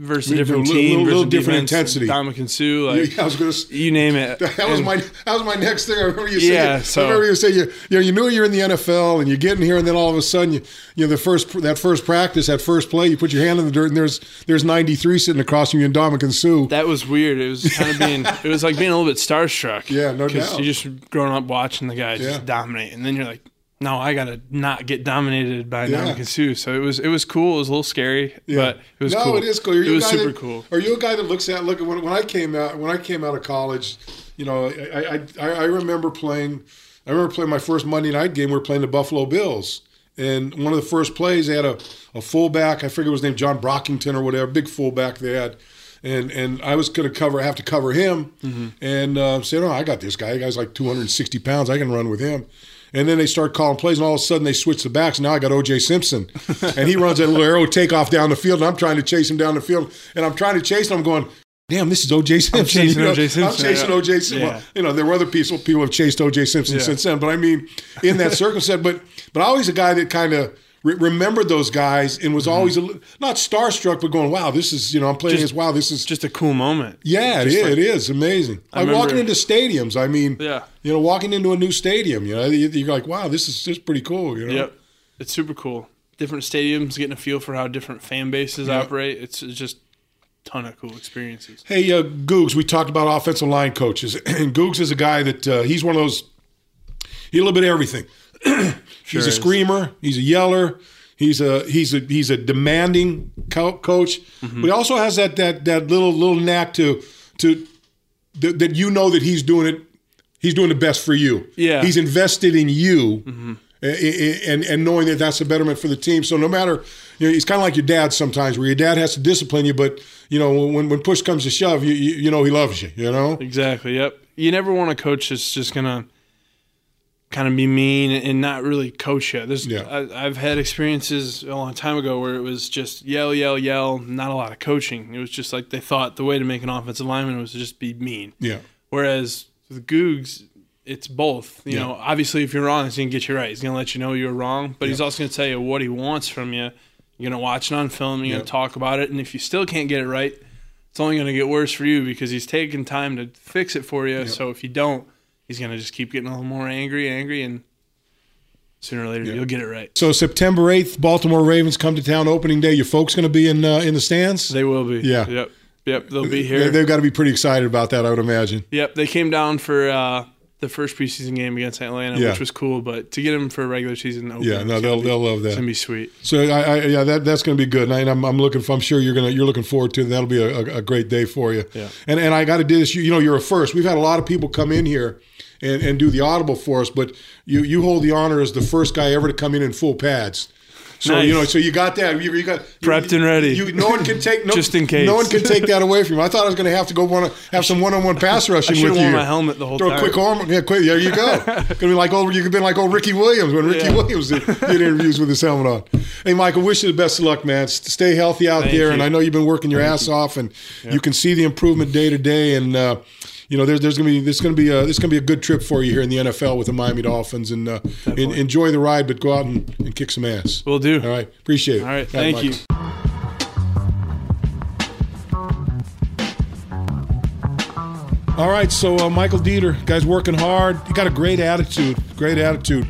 versus a different little, team, little, little different intensity. Ndamukong Suh, like yeah, I was gonna, you name it. That was and, my that was my next thing. I remember you saying. Yeah, so, I remember you saying you you know you knew you're in the NFL and you get in here and then all of a sudden you you know the first that first practice that first play you put your hand in the dirt and there's there's 93 sitting across from you and Ndamukong Suh. That was weird. It was kind of being it was like being a little bit starstruck. Yeah, no doubt. You just growing up watching the guys yeah. just dominate and then you're like no, I gotta not get dominated by yeah. Suh. So it was it was cool. It was a little scary, yeah. but it was no, cool. it is cool. Are it was super that, cool. Are you a guy that looks at look when, when I came out when I came out of college? You know, I, I I remember playing. I remember playing my first Monday night game. We were playing the Buffalo Bills, and one of the first plays they had a, a fullback. I forget was named John Brockington or whatever, big fullback they had and and I was going to cover, have to cover him, mm-hmm. and uh, said, "Oh, I got this guy. The guy's like 260 pounds. I can run with him." And then they start calling plays, and all of a sudden they switch the backs. Now I got O.J. Simpson, and he runs that little arrow takeoff down the field, and I'm trying to chase him down the field, and I'm trying to chase him. I'm going, damn, this is OJ Simpson. I'm chasing you know, OJ Simpson. I'm chasing yeah. OJ Simpson. Yeah. Well, you know, there were other people people have chased OJ Simpson Yeah. since then, but I mean, in that circumstance, but but always a guy that kind of re- remembered those guys and was always a, not starstruck, but going, wow, this is you know, I'm playing Mm-hmm. Just- this. Wow, this is Just a cool moment. yeah, it like- it is amazing. I Like walking into stadiums. I mean, Yeah. you know, walking into a new stadium. You know, you- you're like, wow, this is just pretty cool. You know, Yep. It's super cool. Different stadiums, getting a feel for how different fan bases Yep. operate. It's, it's just ton of cool experiences. Hey, uh, Googs, we talked about offensive line coaches, and Googs is a guy that uh, he's one of those. He a little bit of everything. he's a is. screamer. He's a yeller. He's a he's a he's a demanding co- coach. Mm-hmm. But he also has that that that little little knack to to that, that you know that he's doing it. He's doing the best for you. Yeah. Mm-hmm. He's invested in you. a- a- And, and knowing that that's a betterment for the team. So no matter, you know, he's kind of like your dad sometimes, where your dad has to discipline you, but you know when when push comes to shove, you you, you know he loves you. You know. Exactly. Yep. You never want a coach that's just gonna kind of be mean and not really coach you. There's, Yeah. I, I've had experiences a long time ago where it was just yell, yell, yell, not a lot of coaching. It was just like they thought the way to make an offensive lineman was to just be mean. Yeah. Whereas with Googs, it's both. You Yeah. know, obviously, if you're wrong, he's gonna get you right. He's gonna let you know you're wrong, but he's also gonna tell you what he wants from you. You're gonna watch it on film. You're Yeah. gonna talk about it, and if you still can't get it right, it's only gonna get worse for you because he's taking time to fix it for you. So if you don't, he's gonna just keep getting a little more angry, angry, and sooner or later you'll get it right. So September eighth, Baltimore Ravens come to town opening day. Your folks going to be in uh, in the stands. They will be. Yeah. Yep. Yep. They'll be here. they've got to be pretty excited about that, I would imagine. Yep, they came down for uh, the first preseason game against Atlanta, Yeah. which was cool. But to get him for a regular season opener, Yeah, no, they'll be- they'll love that. It's gonna be sweet. So I, I yeah, that that's going to be good. And I'm I'm looking. For, I'm sure you're gonna you're looking forward to. it. That'll be a, a, a great day for you. Yeah. And and I got to do this. You, you know, you're a first. We've had a lot of people come in here. And, and do the audible for us, but you, you hold the honor as the first guy ever to come in in full pads. So Nice. you know, so you got that. You, you got Prepped you- and ready. You, no one can take no, Just in case. No one can take that away from you. I thought I was going to have to go to have some one-on-one pass rushing I with have you. worn my helmet the whole Throw time. a quick arm. Yeah, quick. There you go. Gonna be like old. You could be like old Ricky Williams when Ricky Yeah. Williams did, did interviews with his helmet on. Hey, Michael, wish you the best of luck, man. Stay healthy out Thank there, you. and I know you've been working your ass off, and you can see the improvement day to day. And uh, you know, there's there's gonna be this gonna be a this gonna be a good trip for you here in the NFL with the Miami Dolphins, and uh, en- enjoy the ride, but go out and, and kick some ass. We'll do. All right, appreciate it. All right, All right, thank you. All right, so uh, Michael Deiter, guy's working hard. He got a great attitude. Great attitude.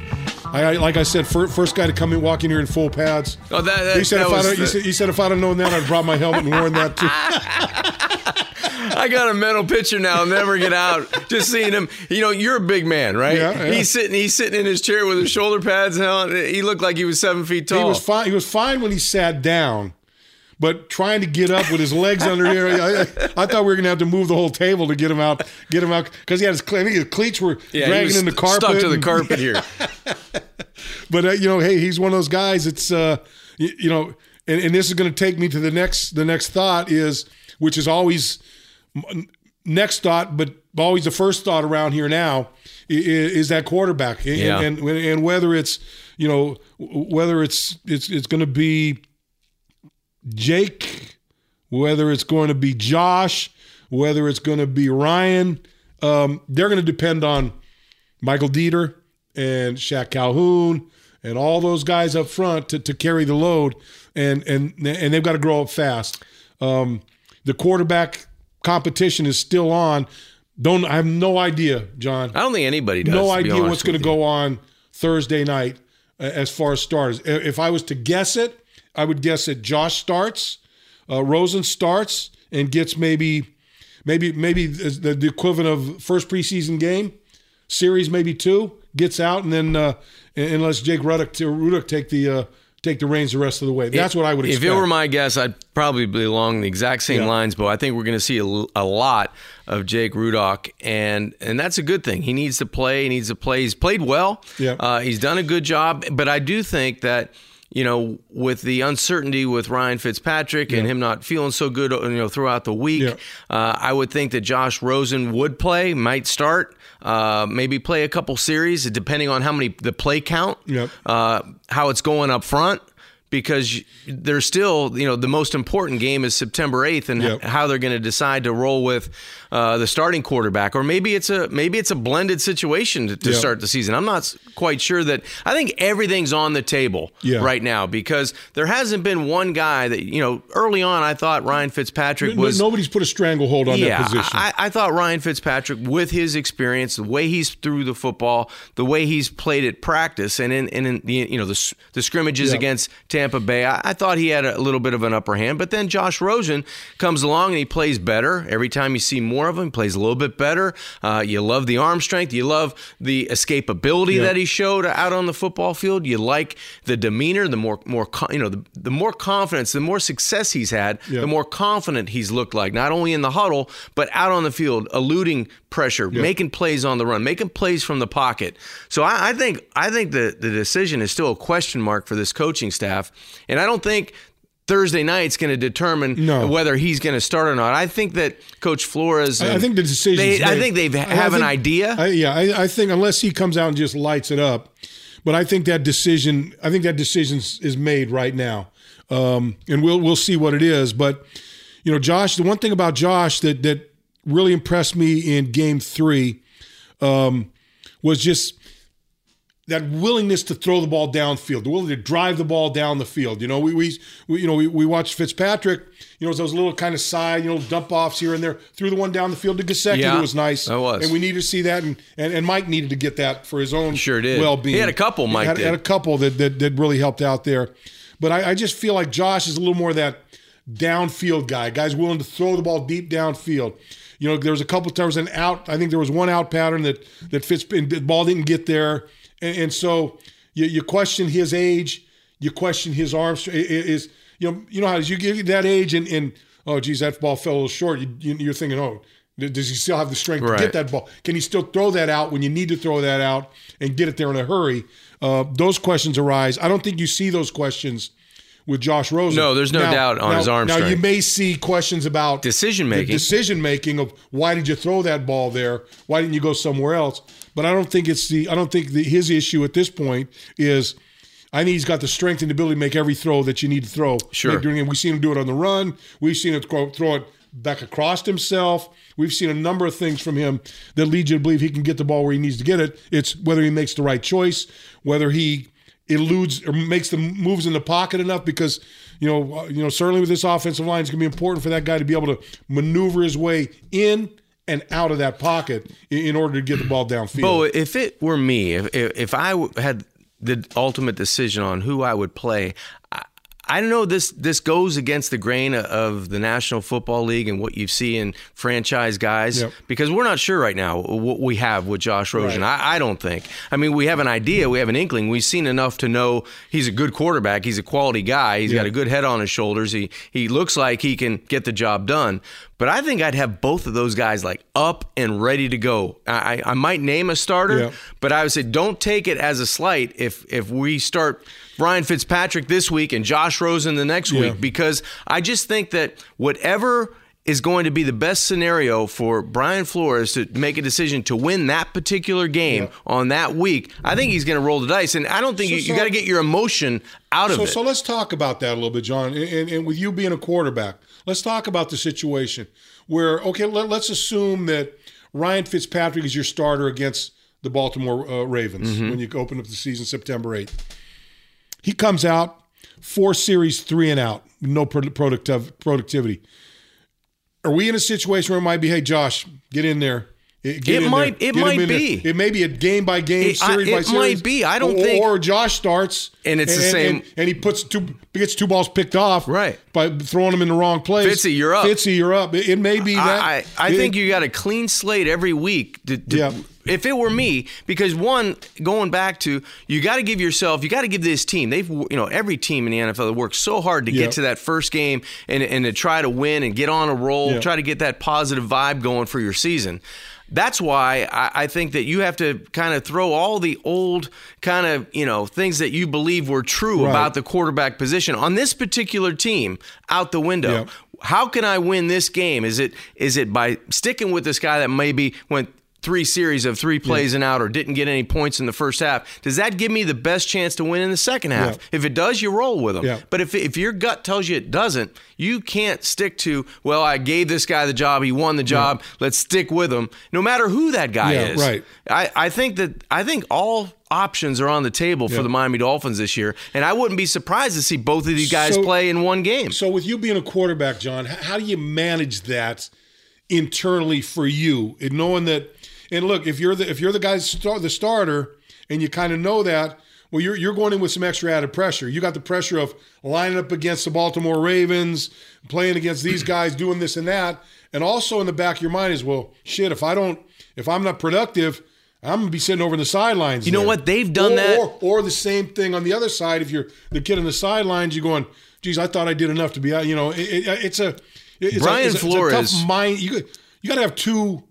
I, I like I said, fir- first guy to come in, walk in here in full pads. Oh, that, that, He said, that if I don't, he, the- said, he said if I'd have known that, I'd brought my helmet and worn that too. I got a mental picture now. I'll never get out. Just seeing him. You know, you're a big man, right? Yeah, yeah. He's sitting. He's sitting in his chair with his shoulder pads. Hell, he looked like he was seven feet tall. He was fine. He was fine when he sat down, but trying to get up with his legs under here, I, I, I thought we were going to have to move the whole table to get him out. Get him out because he had his, cle- his cleats were yeah, dragging in the carpet. Stuck to the and- carpet here. but uh, you know, hey, he's one of those guys. It's uh, you, you know, and, and this is going to take me to the next. The next thought is, which is always next thought, but always the first thought around here now i- i- is that quarterback, and, Yeah. and, and whether it's you know whether it's it's it's going to be Jake, whether it's going to be Josh, whether it's going to be Ryan, um, they're going to depend on Michael Deiter and Shaq Calhoun and all those guys up front to, to carry the load, and and and they've got to grow up fast. Um, the quarterback competition is still on. Don't I have no idea, John. I don't think anybody does. No idea what's going to go on Thursday night as far as starters. If I was to guess it, I would guess that Josh starts, uh, Rosen starts, and gets maybe, maybe, maybe the, the equivalent of first preseason game, series maybe two, gets out, and then uh, unless Jake Rudock, Rudock take the uh, take the reins the rest of the way. That's what I would expect. If it were my guess, I'd probably be along the exact same Yeah. lines, but I think we're going to see a lot of Jake Rudock, and and that's a good thing. He needs to play. He needs to play. He's played well. Yeah. Uh, he's done a good job, but I do think that. You know, with the uncertainty with Ryan Fitzpatrick and him not feeling so good, you know, throughout the week, Yeah. uh, I would think that Josh Rosen would play, might start, uh, maybe play a couple series, depending on how many the play count, Yep. uh, how it's going up front because there's still, you know, the most important game is September 8th and yep. how they're going to decide to roll with uh, the starting quarterback, or maybe it's a maybe it's a blended situation to, to yep. start the season. I'm not quite sure that. I think everything's on the table yeah. right now because there hasn't been one guy that you know. Early on, I thought Ryan Fitzpatrick was nobody's put a stranglehold on yeah, that position. I, I thought Ryan Fitzpatrick, with his experience, the way he's threw the football, the way he's played at practice, and in, and in the you know the, the scrimmages yep. against Tampa Bay, I, I thought he had a little bit of an upper hand. But then Josh Rosen comes along and he plays better every time you see more of him. He plays a little bit better. Uh, you love the arm strength. You love the escapability that he showed out on the football field. You like the demeanor, the more more you know, the, the more confidence, the more success he's had, the more confident he's looked like. Not only in the huddle, but out on the field, eluding pressure, making plays on the run, making plays from the pocket. So I, I think I think the the decision is still a question mark for this coaching staff. And I don't think Thursday night's going to determine no. whether he's going to start or not. I think that Coach Flores. I, I think the decision. I think they have an idea. I, yeah, I, I, think unless he comes out and just lights it up, but I think that decision. I think that decision is made right now, um, and we'll we'll see what it is. But you know, Josh. The one thing about Josh that that really impressed me in Game Three um, was just that willingness to throw the ball downfield, the willingness to drive the ball down the field. You know, we, we, we you know we, we watched Fitzpatrick. You know, those little kind of side, you know, dump offs here and there. Threw the one down the field to Gesicki. Yeah, it was nice. That was, and we needed to see that. And, and, and Mike needed to get that for his own sure did. well-being. He had a couple. Mike had, had a couple that, that that really helped out there. But I, I just feel like Josh is a little more that downfield guy. Guys willing to throw the ball deep downfield. You know, there was a couple times an out. I think there was one out pattern that that Fitz the ball didn't get there and, and so you, you question his age, you question his arms. Is you know you know how as you get that age and, and oh geez that ball fell a little short. You, are thinking oh does he still have the strength right. to get that ball? Can he still throw that out when you need to throw that out and get it there in a hurry? Uh, those questions arise. I don't think you see those questions with Josh Rosen. No, there's no now, doubt on now, his arm strength. now strength. you may see questions about decision making, decision making of why did you throw that ball there? Why didn't you go somewhere else? But I don't think it's the I don't think the, his issue at this point is. I think he's got the strength and the ability to make every throw that you need to throw. Sure. During We've seen him do it on the run. We've seen him throw, throw it back across himself. We've seen a number of things from him that lead you to believe he can get the ball where he needs to get it. It's whether he makes the right choice, whether he eludes or makes the moves in the pocket enough because you know uh, you know certainly with this offensive line it's going to be important for that guy to be able to maneuver his way in and out of that pocket in order to get the ball downfield. Bo, if it were me, if if I had the ultimate decision on who I would play, I know this this goes against the grain of the National Football League and what you see in franchise guys yep. because we're not sure right now what we have with Josh Rosen. Right. I, I, don't think. I mean, we have an idea, we have an inkling. We've seen enough to know he's a good quarterback. He's a quality guy. He's yep. got a good head on his shoulders. He he looks like he can get the job done. But I think I'd have both of those guys like up and ready to go. I, I might name a starter, but I would say don't take it as a slight if if we start Ryan Fitzpatrick this week and Josh Rosen the next yeah. week because I just think that whatever is going to be the best scenario for Brian Flores to make a decision to win that particular game yeah. on that week. I think he's going to roll the dice, and I don't think so, you, you got to get your emotion out so, of it. So let's talk about that a little bit, John. And, and, and, with you being a quarterback, let's talk about the situation where okay, let, us assume that Ryan Fitzpatrick is your starter against the Baltimore uh, Ravens mm-hmm. when you open up the season September eighth. He comes out four series, three and out, no productive productivity. Are we in a situation where it might be, hey, Josh, get in there? Eh, get it might. There. It get might be. There. It may be a game by game, series I, by series. It might be. I don't or, think. Or Josh starts and it's and, the same. And, and, he puts two gets two balls picked off. Right. By throwing them in the wrong place. Fitzy, you're up. Fitzy, you're up. It, it may be that. I, I, I think you got a clean slate every week. To, to, yeah if it were me, because one, going back to you got to give yourself, you got to give this team. They've, you know, every team in the NFL that works so hard to yep. get to that first game and and to try to win and get on a roll, yep. try to get that positive vibe going for your season. That's why I, I think that you have to kind of throw all the old kind of you know things that you believe were true right. about the quarterback position on this particular team out the window. Yep how can I win this game? Is it is it by sticking with this guy that maybe went three series of three plays yeah. and out or didn't get any points in the first half, does that give me the best chance to win in the second half? Yeah. If it does, you roll with them. Yeah. But if, if your gut tells you it doesn't, you can't stick to, well, I gave this guy the job, he won the job, let's stick with him, no matter who that guy is. Right. I, I think that I think all options are on the table for the Miami Dolphins this year, and I wouldn't be surprised to see both of these guys so, play in one game. So, with you being a quarterback, John, how do you manage that internally for you, and knowing that? And look, if you're the if you're the guy the starter, and you kind of know that, well, you're you're going in with some extra added pressure. You got the pressure of lining up against the Baltimore Ravens, playing against these guys, doing this and that, and also in the back of your mind is, well, shit, if I don't, if I'm not productive I'm gonna be sitting over in the sidelines. You know what? They've done or, that. Or, or, the same thing on the other side. If you're the kid on the sidelines, you're going, "Geez, I thought I did enough to be out." You know, it, it, it's a it's Brian a, it's Flores. A, it's a tough mind. You you got to have two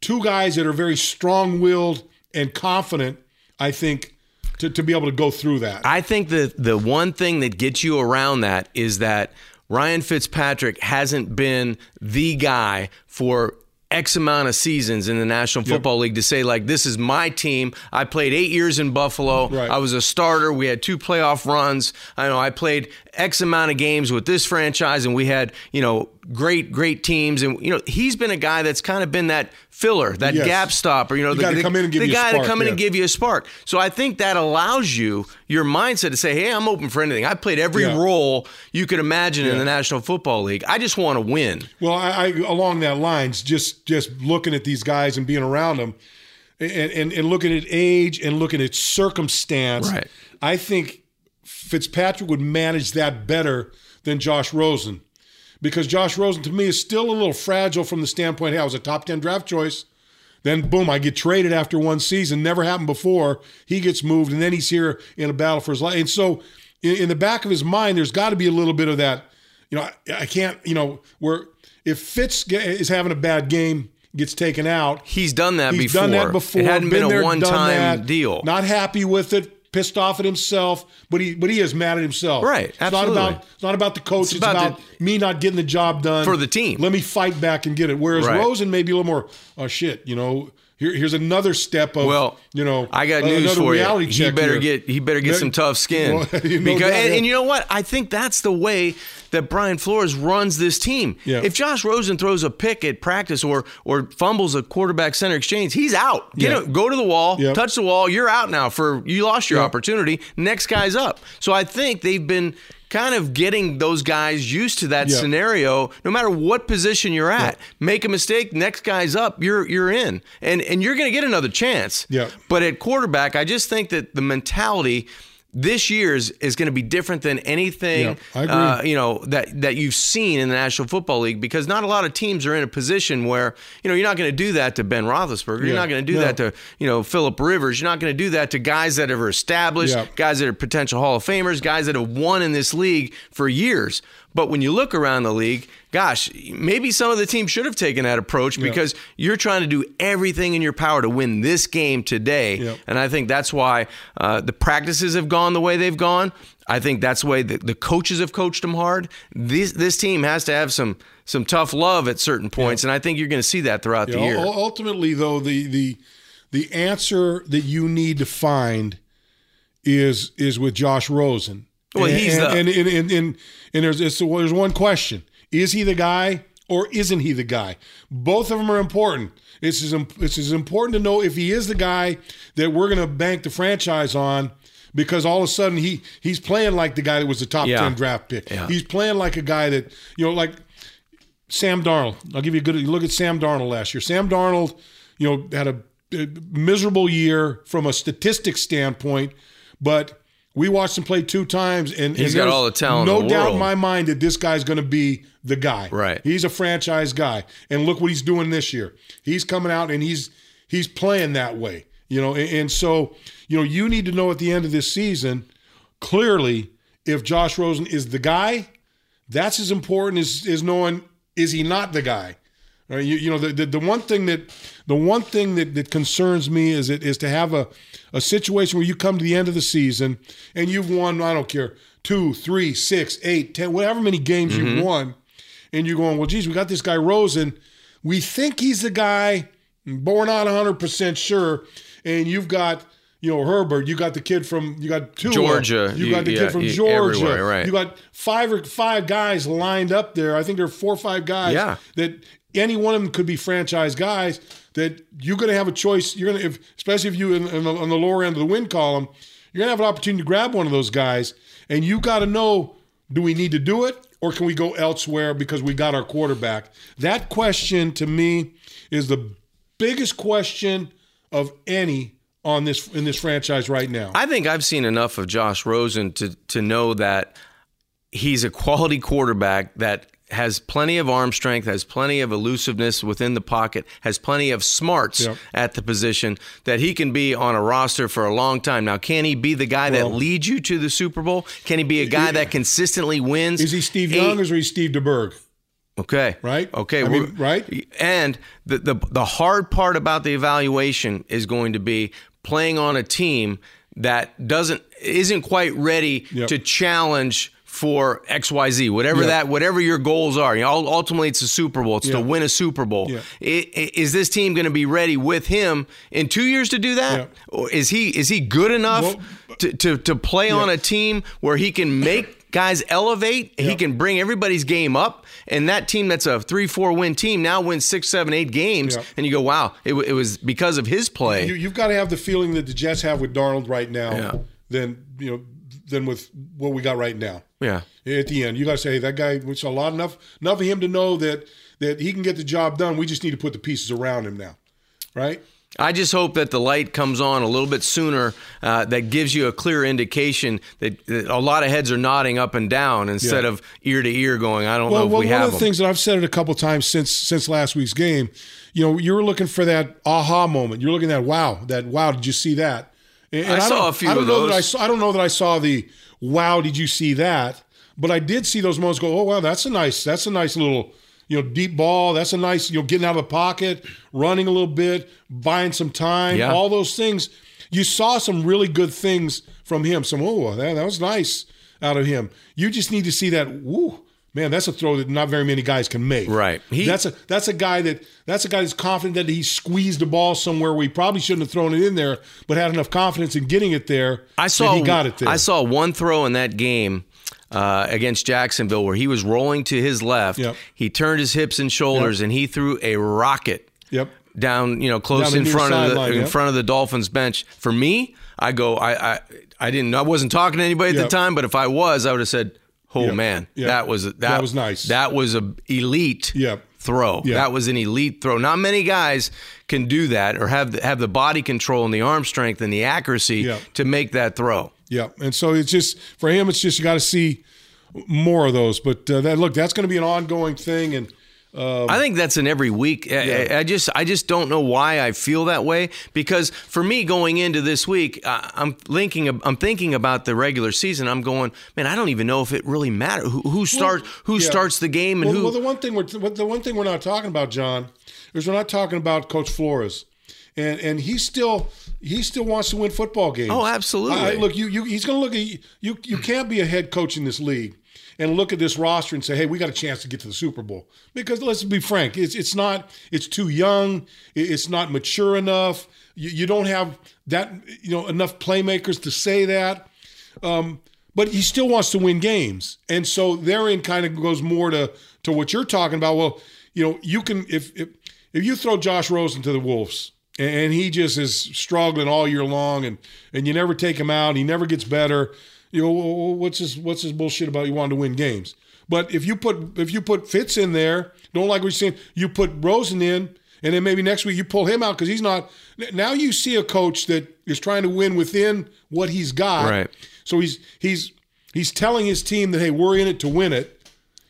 two guys that are very strong willed and confident. I think to to be able to go through that. I think that the one thing that gets you around that is that Ryan Fitzpatrick hasn't been the guy for X amount of seasons in the National Football yep. League to say, like, this is my team. I played eight years in Buffalo. Right. I was a starter. We had two playoff runs. I know I played X amount of games with this franchise, and we had, you know, great, great teams. And, you know, he's been a guy that's kind of been that filler, that yes. gap stopper, you know, the, the, come in and give you guy spark, to come yeah. in and give you a spark. So I think that allows you, your mindset to say, hey, I'm open for anything. I played every yeah. role you could imagine yeah. in the National Football League. I just want to win. Well, I, I, along that lines, just just looking at these guys and being around them, and, and, and looking at age and looking at circumstance, right. I think Fitzpatrick would manage that better than Josh Rosen because Josh Rosen to me is still a little fragile from the standpoint, hey, I was a top 10 draft choice. Then boom, I get traded after one season. Never happened before. He gets moved, and then he's here in a battle for his life. And so, in, in the back of his mind, there's got to be a little bit of that. You know, I, I can't. You know, where if Fitz is having a bad game, gets taken out. He's done that before he's before. done that before. It hadn't been, been a one-time deal. Not happy with it pissed off at himself, but he but he is mad at himself. Right. It's not about it's not about the coach. It's, it's about, about the, me not getting the job done for the team. Let me fight back and get it. Whereas right. Rosen may be a little more, oh shit, you know, here, here's another step of well, you know. I got uh, news for you. He better here. get he better get some tough skin well, because and, and, you know what? I think that's the way that Brian Flores runs this team. Yeah. If Josh Rosen throws a pick at practice or or fumbles a quarterback center exchange, he's out. Get yeah. go to the wall, yep. touch the wall. You're out now. For you lost your yep. opportunity. Next guy's up. So I think they've been kind of getting those guys used to that yeah. scenario no matter what position you're at yeah. make a mistake next guy's up you're you're in and and you're going to get another chance yeah but at quarterback i just think that the mentality this year's is going to be different than anything yeah, uh, you know that that you've seen in the National Football League because not a lot of teams are in a position where you know you're not going to do that to Ben Roethlisberger. Yeah. You're not going to do no. that to you know Philip Rivers. You're not going to do that to guys that are established, yeah. guys that are potential Hall of Famers, guys that have won in this league for years. But when you look around the league, gosh, maybe some of the teams should have taken that approach because you're trying to do everything in your power to win this game today. And I think that's why uh, the practices have gone the way they've gone. I think that's the way the, the coaches have coached them hard. This this team has to have some some tough love at certain points, and I think you're going to see that throughout the year. Ultimately, though, the the the answer that you need to find is is with Josh Rosen. Well, and, he's and, the- and, and, and, and, and there's there's one question: Is he the guy or isn't he the guy? Both of them are important. It's as, it's as important to know if he is the guy that we're going to bank the franchise on because all of a sudden he he's playing like the guy that was the top yeah. 10 draft pick. Yeah. He's playing like a guy that, you know, like Sam Darnold. I'll give you a good look at Sam Darnold last year. Sam Darnold, you know, had a, a miserable year from a statistics standpoint, but we watched him play two times, and he's and got all the talent. No the doubt in my mind that this guy's going to be the guy. Right. He's a franchise guy, and look what he's doing this year. He's coming out and he's he's playing that way. You know, and, and so you know you need to know at the end of this season clearly if Josh Rosen is the guy. That's as important as is knowing is he not the guy. Right? You, you know the, the, the one thing that the one thing that, that concerns me is it is to have a a situation where you come to the end of the season and you've won, I don't care, two, three, six, eight, ten, whatever many games mm-hmm. you've won, and you're going, well, geez, we got this guy Rosen. We think he's the guy. but we're not 100% sure. And you've got, you know, Herbert, you got the kid from, you got Tua, Georgia. you got the yeah, kid from Georgia, right. you got five or five guys lined up there. I think there are four or five guys Yeah. that any one of them could be franchise guys that you're going to have a choice. You're going to, if, especially if you in, in the, on the lower end of the win column, you're going to have an opportunity to grab one of those guys, and you got to know: do we need to do it, or can we go elsewhere because we got our quarterback? That question to me is the biggest question of any on this in this franchise right now. I think I've seen enough of Josh Rosen to to know that he's a quality quarterback that has plenty of arm strength, has plenty of elusiveness within the pocket, has plenty of smarts Yep. at the position that he can be on a roster for a long time. Now, can he be the guy that leads you to the Super Bowl? Can he be a guy that consistently wins? Is he Steve eight- Young or is he Steve DeBerg? Okay. Right? Okay. I mean, right? And the, the the hard part about the evaluation is going to be playing on a team that doesn't isn't quite ready Yep. to challenge for XYZ, whatever Yep. that, whatever your goals are. You know, ultimately, it's a Super Bowl. It's to win a Super Bowl. Yeah. Is this team going to be ready with him in two years to do that? Yeah. Or is he is he good enough Well, to, to to play on a team where he can make guys elevate? He can bring everybody's game up, and that team that's a three four win team now wins six seven eight games, Yeah. and you go, wow, it, it was because of his play. You, you've got to have the feeling that the Jets have with Darnold right now Yeah. than you know than with what we got right now. yeah. At the end, you got to say hey, that guy. We saw a lot enough enough of him to know that that he can get the job done. We just need to put the pieces around him now, right? I just hope that the light comes on a little bit sooner. Uh, that gives you a clear indication that, that a lot of heads are nodding up and down instead Yeah. of ear to ear going. I don't Well, know if well we one have of the them. things that I've said it a couple times since since last week's game, you know, you're looking for that aha moment. You're looking at wow, that wow, did you see that? And, and I saw don't- a few I don't of know That I, saw, I don't know that I saw the wow, did you see that? But I did see those moments. Go, oh wow, that's a nice, that's a nice little, you know, deep ball. That's a nice, you know, getting out of the pocket, running a little bit, buying some time. Yeah. All those things. You saw some really good things from him. Some oh, that, that was nice out of him. You just need to see that. Woo, man, that's a throw that not very many guys can make. Right. He- that's a that's a guy that that's a guy that's confident that he squeezed the ball somewhere where he probably shouldn't have thrown it in there, but had enough confidence in getting it there. I saw that he got it there. I saw one throw in that game uh, against Jacksonville where he was rolling to his left. Yep. He turned his hips and shoulders and he threw a rocket Yep. down, you know, close Down in front of the sideline, in yep. front of the Dolphins bench. For me, I go, I I, I didn't, I wasn't talking to anybody at Yep. the time, but if I was, I would have said, "Oh Yep. man, Yep. that was that, That was nice. That was a elite Yep. throw. That was an elite throw. Not many guys can do that or have the, have the body control and the arm strength and the accuracy to make that throw. Yeah, and so it's just for him. It's just you got to see more of those. But uh, that look, that's going to be an ongoing thing, and I think that's in every week. I- I, I just I just don't know why I feel that way because for me going into this week, I, I'm linking I'm thinking about the regular season. I'm going, man, I don't even know if it really matters who, who starts who yeah. starts the game and well, who. well, the one thing we're the one thing we're not talking about, John, is we're not talking about Coach Flores, and and he still he still wants to win football games. Oh, absolutely. I, look, you you he's going to look at you. You can't be a head coach in this league and look at this roster and say, hey, we got a chance to get to the Super Bowl because let's be frank, it's it's not it's too young, it's not mature enough. You, you don't have that you know enough playmakers to say that um, but he still wants to win games. And so therein kind of goes more to to what you're talking about. Well, you know, you can if if, if you throw Josh Rosen to the Wolves and he just is struggling all year long and and you never take him out, he never gets better. You know, what's his what's his bullshit about you wanting to win games? But if you put if you put Fitz in there, don't like what you're saying, you put Rosen in, and then maybe next week you pull him out because he's not. Now you see a coach that is trying to win within what he's got. Right. So he's he's he's telling his team that hey, we're in it to win it,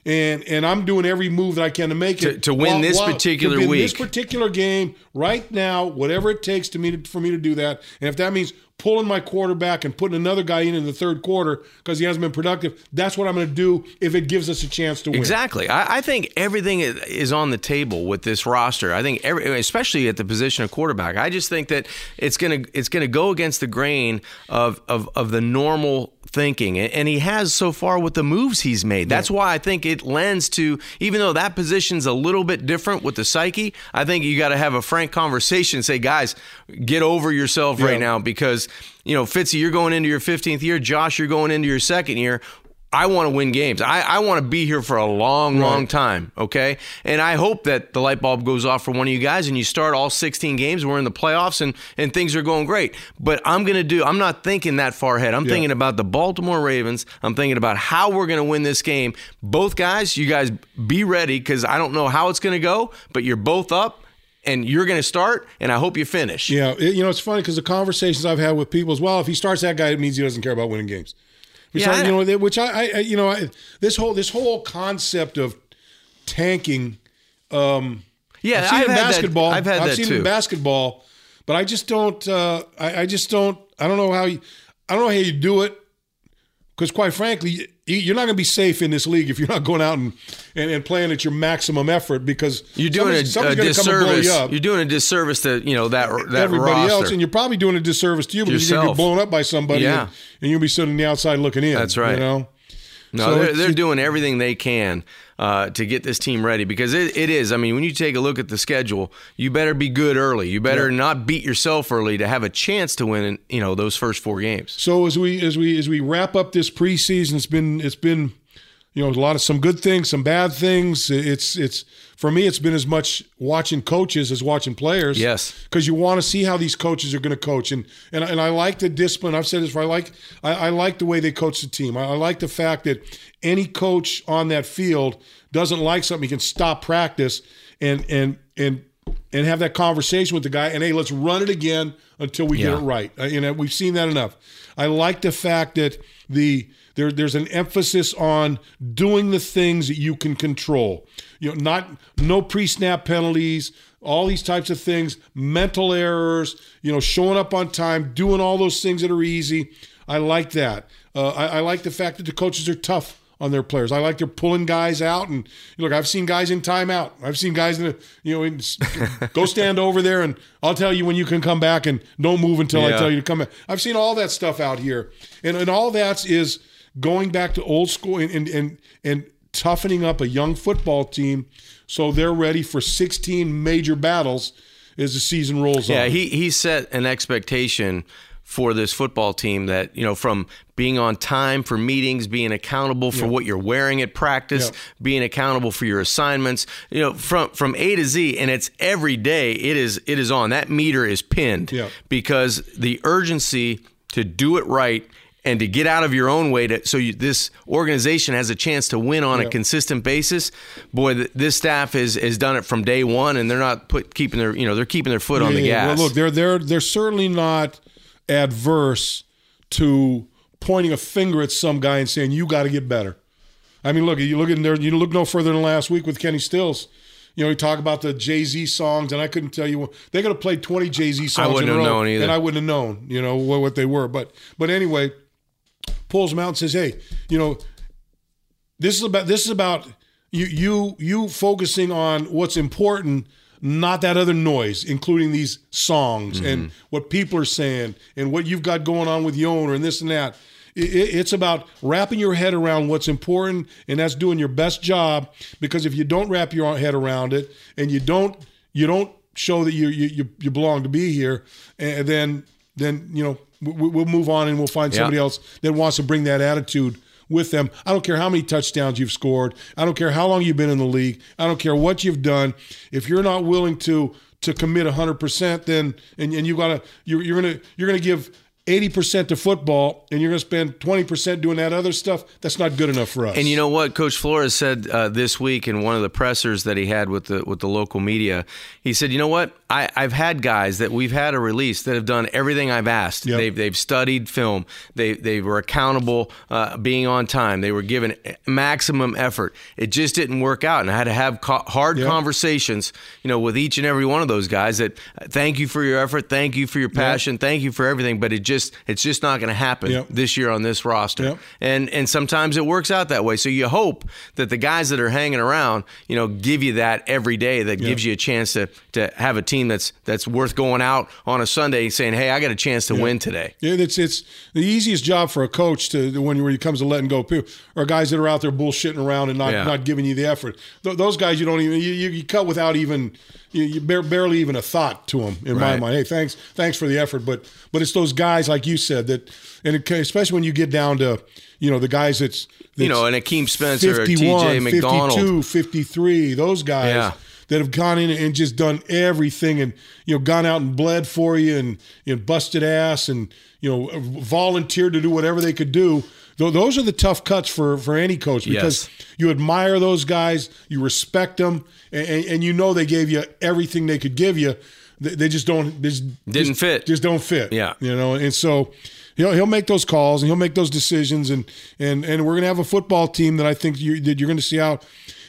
and and I'm doing every move that I can to make it to win this particular to win This particular game right now, whatever it takes to me to, for me to do that, and if that means pulling my quarterback and putting another guy in in the third quarter because he hasn't been productive. That's what I'm going to do if it gives us a chance to win. Exactly. I, I, think everything is on the table with this roster. I think, every, especially at the position of quarterback, I just think that it's gonna it's gonna go against the grain of of, of the normal thinking. And he has so far with the moves he's made. That's why I think it lends to, even though that position's a little bit different with the psyche, I think you got to have a frank conversation. Say, guys, get over yourself yeah. right now because, you know, Fitzy, you're going into your 15th year. Josh, you're going into your second year. I want to win games. I, I want to be here for a long, right. long time. Okay. And I hope that the light bulb goes off for one of you guys and you start all 16 games. We're in the playoffs and, and things are going great. But I'm going to do, I'm not thinking that far ahead. I'm yeah. thinking about the Baltimore Ravens. I'm thinking about how we're going to win this game. Both guys, you guys be ready because I don't know how it's going to go, but you're both up and you're going to start, and I hope you finish. Yeah, you know it's funny because the conversations I've had with people as well. If he starts that guy, it means he doesn't care about winning games. Which yeah, I, you know, which I, I you know, I, this whole this whole concept of tanking. Um, yeah, I've seen I've in basketball. That, I've had I've that seen too. in basketball, but I just don't. Uh, I, I just don't. I don't know how you. I don't know how you do it because, quite frankly, you're not going to be safe in this league if you're not going out and, and, and playing at your maximum effort because you're doing a, a disservice. You are doing a disservice to you know that that everybody roster. else, and you're probably doing a disservice to you because Yourself. you're going to get blown up by somebody, yeah. and, and, you'll be sitting on the outside looking in. That's right. You know. No, so they're, they're doing everything they can uh, to get this team ready because it, it is. I mean, when you take a look at the schedule, you better be good early. You better yeah. not beat yourself early to have a chance to win. You know those first four games. So as we as we as we wrap up this preseason, it's been it's been you know a lot of some good things, some bad things. It's it's for me, it's been as much watching coaches as watching players. Yes, because you want to see how these coaches are going to coach, and and and I like the discipline. I've said this. I like I, I like the way they coach the team. I, I like the fact that any coach on that field doesn't like something, he can stop practice and and and and have that conversation with the guy and hey let's run it again until we yeah. get it right you know we've seen that enough i like the fact that the there, there's an emphasis on doing the things that you can control. You know, not no pre-snap penalties, all these types of things, mental errors. You know, showing up on time, doing all those things that are easy. I like that. Uh, I, I like the fact that the coaches are tough on their players. I like they're pulling guys out. And look, I've seen guys in timeout. I've seen guys in, a, you know, in, go stand over there and I'll tell you when you can come back and don't move until yeah. I tell you to come back. I've seen all that stuff out here. And, and all that's is going back to old school and, and, and, and toughening up a young football team so they're ready for 16 major battles as the season rolls yeah, on. Yeah, he, he set an expectation for this football team that, you know, from being on time for meetings, being accountable for what you're wearing at practice, being accountable for your assignments, you know, from from A to Z and it's every day it is it is on. That meter is pinned because the urgency to do it right and to get out of your own way to so you, this organization has a chance to win on yeah. a consistent basis. Boy this staff has has done it from day one and they're not put keeping their you know they're keeping their foot yeah, on the gas well look they're they're they're certainly not adverse to pointing a finger at some guy and saying you got to get better. I mean look you look in there you look no further than last week with kenny stills. You know, you talk about the Jay Z songs, and I couldn't tell you they could have played twenty Jay Z songs in a row, known either, and I wouldn't have known, you know, what, what they were. But but anyway, pulls them out and says, "Hey, you know, this is about this is about you you you focusing on what's important." Not that other noise, including these songs mm-hmm. and what people are saying and what you've got going on with your owner and this and that. It's about wrapping your head around what's important, and that's doing your best job. Because if you don't wrap your head around it, and you don't you don't show that you you you belong to be here, and then then you know we'll move on and we'll find somebody else that wants to bring that attitude with them. I don't care how many touchdowns you've scored. I don't care how long you've been in the league. I don't care what you've done. If you're not willing to to commit 100%, then and, and you got to you're, you're going to you're going to give 80% to football and you're going to spend 20% doing that other stuff, that's not good enough for us. And you know what Coach Flores said uh, this week in one of the pressers that he had with the with the local media. He said, "You know what? I, have had guys that we've had a release that have done everything I've asked. Yep. They've they've studied film. They they were accountable, uh, being on time. They were given maximum effort. It just didn't work out, and I had to have co- hard yep. conversations, you know, with each and every one of those guys. That thank you for your effort, thank you for your passion, yep. thank you for everything, but it just just it's just not going to happen Yep. this year on this roster. Yep. And and sometimes it works out that way. So you hope that the guys that are hanging around, you know, give you that every day that gives you a chance to to have a team that's that's worth going out on a Sunday saying, "Hey, I got a chance to win today." Yeah, it's it's the easiest job for a coach to when when it comes to letting go people are guys that are out there bullshitting around and not, Yeah. not giving you the effort. Th- those guys you don't even you, you, cut without even you, you bar- barely even a thought to them in my mind. Hey, thanks thanks for the effort, but but it's those guys like you said that and it, especially when you get down to you know the guys that's, that's You know, and Akeem Spencer, or 51, TJ McDonald. 52, 53, those guys Yeah. that have gone in and just done everything and you know gone out and bled for you and you know, busted ass and you know volunteered to do whatever they could do. Those are the tough cuts for for any coach because Yes. you admire those guys, you respect them, and, and you know they gave you everything they could give you. They, they just don't they just, Didn't just- fit. Just don't fit. Yeah. you know, and so. He'll, he'll make those calls and he'll make those decisions and and and we're gonna have a football team that I think you that you're gonna see out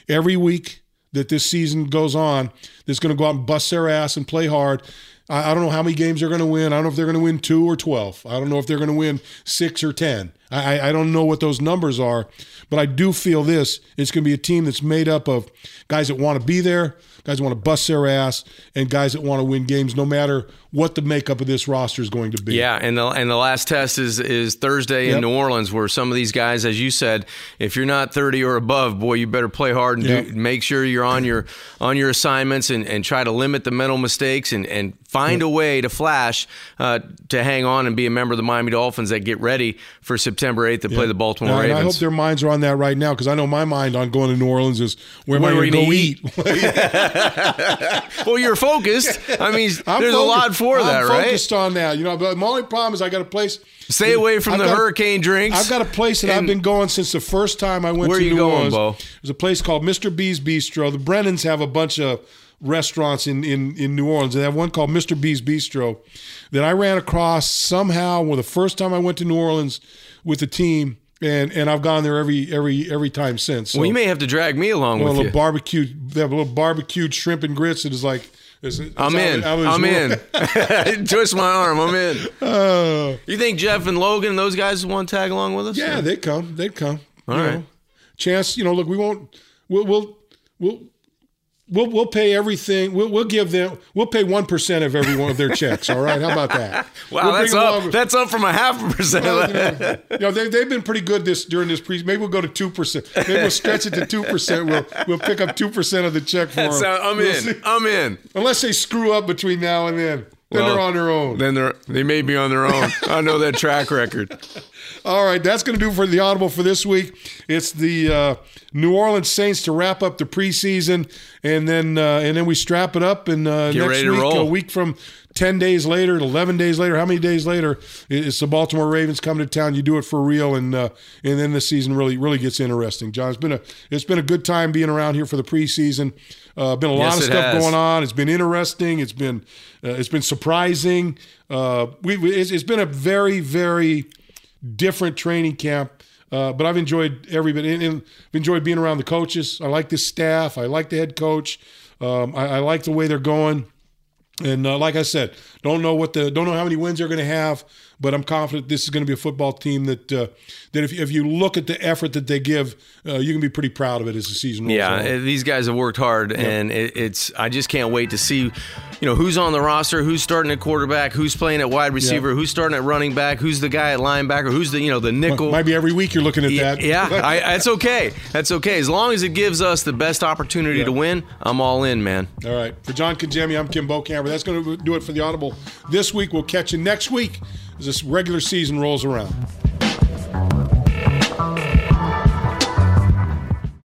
every week that this season goes on that's going to go out and bust their ass and play hard. I, I don't know how many games they're going to win. I don't know if they're going to win two or 12. I don't know if they're going to win six or 10. I, I- I don't know what those numbers are, but I do feel this it's going to be a team that's made up of guys that want to be there, guys want to bust their ass, and guys that want to win games no matter what the makeup of this roster is going to be. Yeah, and the and the last test is is Thursday in New Orleans, where some of these guys, as you said, if you're not 30 or above, boy, you better play hard and Yep. do, make sure you're on your on your assignments and, and try to limit the mental mistakes and, and find a way to flash uh, to hang on and be a member of the Miami Dolphins that get ready for September 8th to play the Baltimore And I hope their minds are on that right now because I know my mind on going to New Orleans is where am I going to go eat? well, you're focused. I mean, I'm there's a lot for I'm that, right? focused on that. You know, but my only problem is I got a place. Stay away from I've the got- hurricane drinks. I've got a place that I've been going since the first time I went Where to you New going, Orleans. Bo? There's a place called Mr. B's Bistro. The Brennans have a bunch of restaurants in, in, in New Orleans. They have one called Mr. B's Bistro that I ran across somehow well, the first time I went to New Orleans with the team. And, and I've gone there every every every time since. So, well, you may have to drag me along a with little you. barbecue. They have a little barbecued shrimp and grits. It is like it's, it's I'm in. of I'm in. Twist my arm. I'm in. Uh, You think Jeff and Logan and those guys want to tag along with us? Yeah, they'd come. They'd come. All you right. know. Chance, you know, look, we won't. We'll we'll we'll. We'll, we'll pay everything. We'll, we'll give them. We'll pay one percent of every one of their checks. All right. How about that? Wow, We'll that's up. along. That's up from a half a percent. Well, you know, you know, they, they've been pretty good this during this pre. Maybe we'll go to two percent. Maybe we'll stretch it to two percent. We'll we'll pick up two percent of the check for them. That's how- I'm We'll in. see. I'm in. Unless they screw up between now and then, then Well, they're on their own. Then they're they may be on their own. I know that track record. All right, that's going to do for the audible for this week. It's the uh, New Orleans Saints to wrap up the preseason, and then uh, and then we strap it up. And uh, Get next ready to week, roll. a week from ten days later, eleven days later, how many days later? It's the Baltimore Ravens coming to town. You do it for real, and uh, and then the season really really gets interesting. John, it's been a it's been a good time being around here for the preseason. Uh, been a lot Yes, of stuff has. going on. It's been interesting. It's been uh, it's been surprising. Uh, we, we it's, it's been a very very different training camp. Uh, but I've enjoyed every bit. And, and I've enjoyed being around the coaches. I like this staff. I like the head coach. Um, I, I like the way they're going. And uh, like I said, don't know what the don't know how many wins they're going to have, but I'm confident this is going to be a football team that uh, that if, if you look at the effort that they give, uh, you can be pretty proud of it as the season Yeah, on. these guys have worked hard, and it, it's. I just can't wait to see, you know, who's on the roster, who's starting at quarterback, who's playing at wide receiver, who's starting at running back, who's the guy at linebacker, who's the you know the nickel. Might be every week you're looking at that. yeah I, that's okay. That's okay. As long as it gives us the best opportunity to win, I'm all in, man. All right. For John Congemi, I'm Kim Bokamper. That's going to do it for the Audible this week. We'll catch you next week as this regular season rolls around.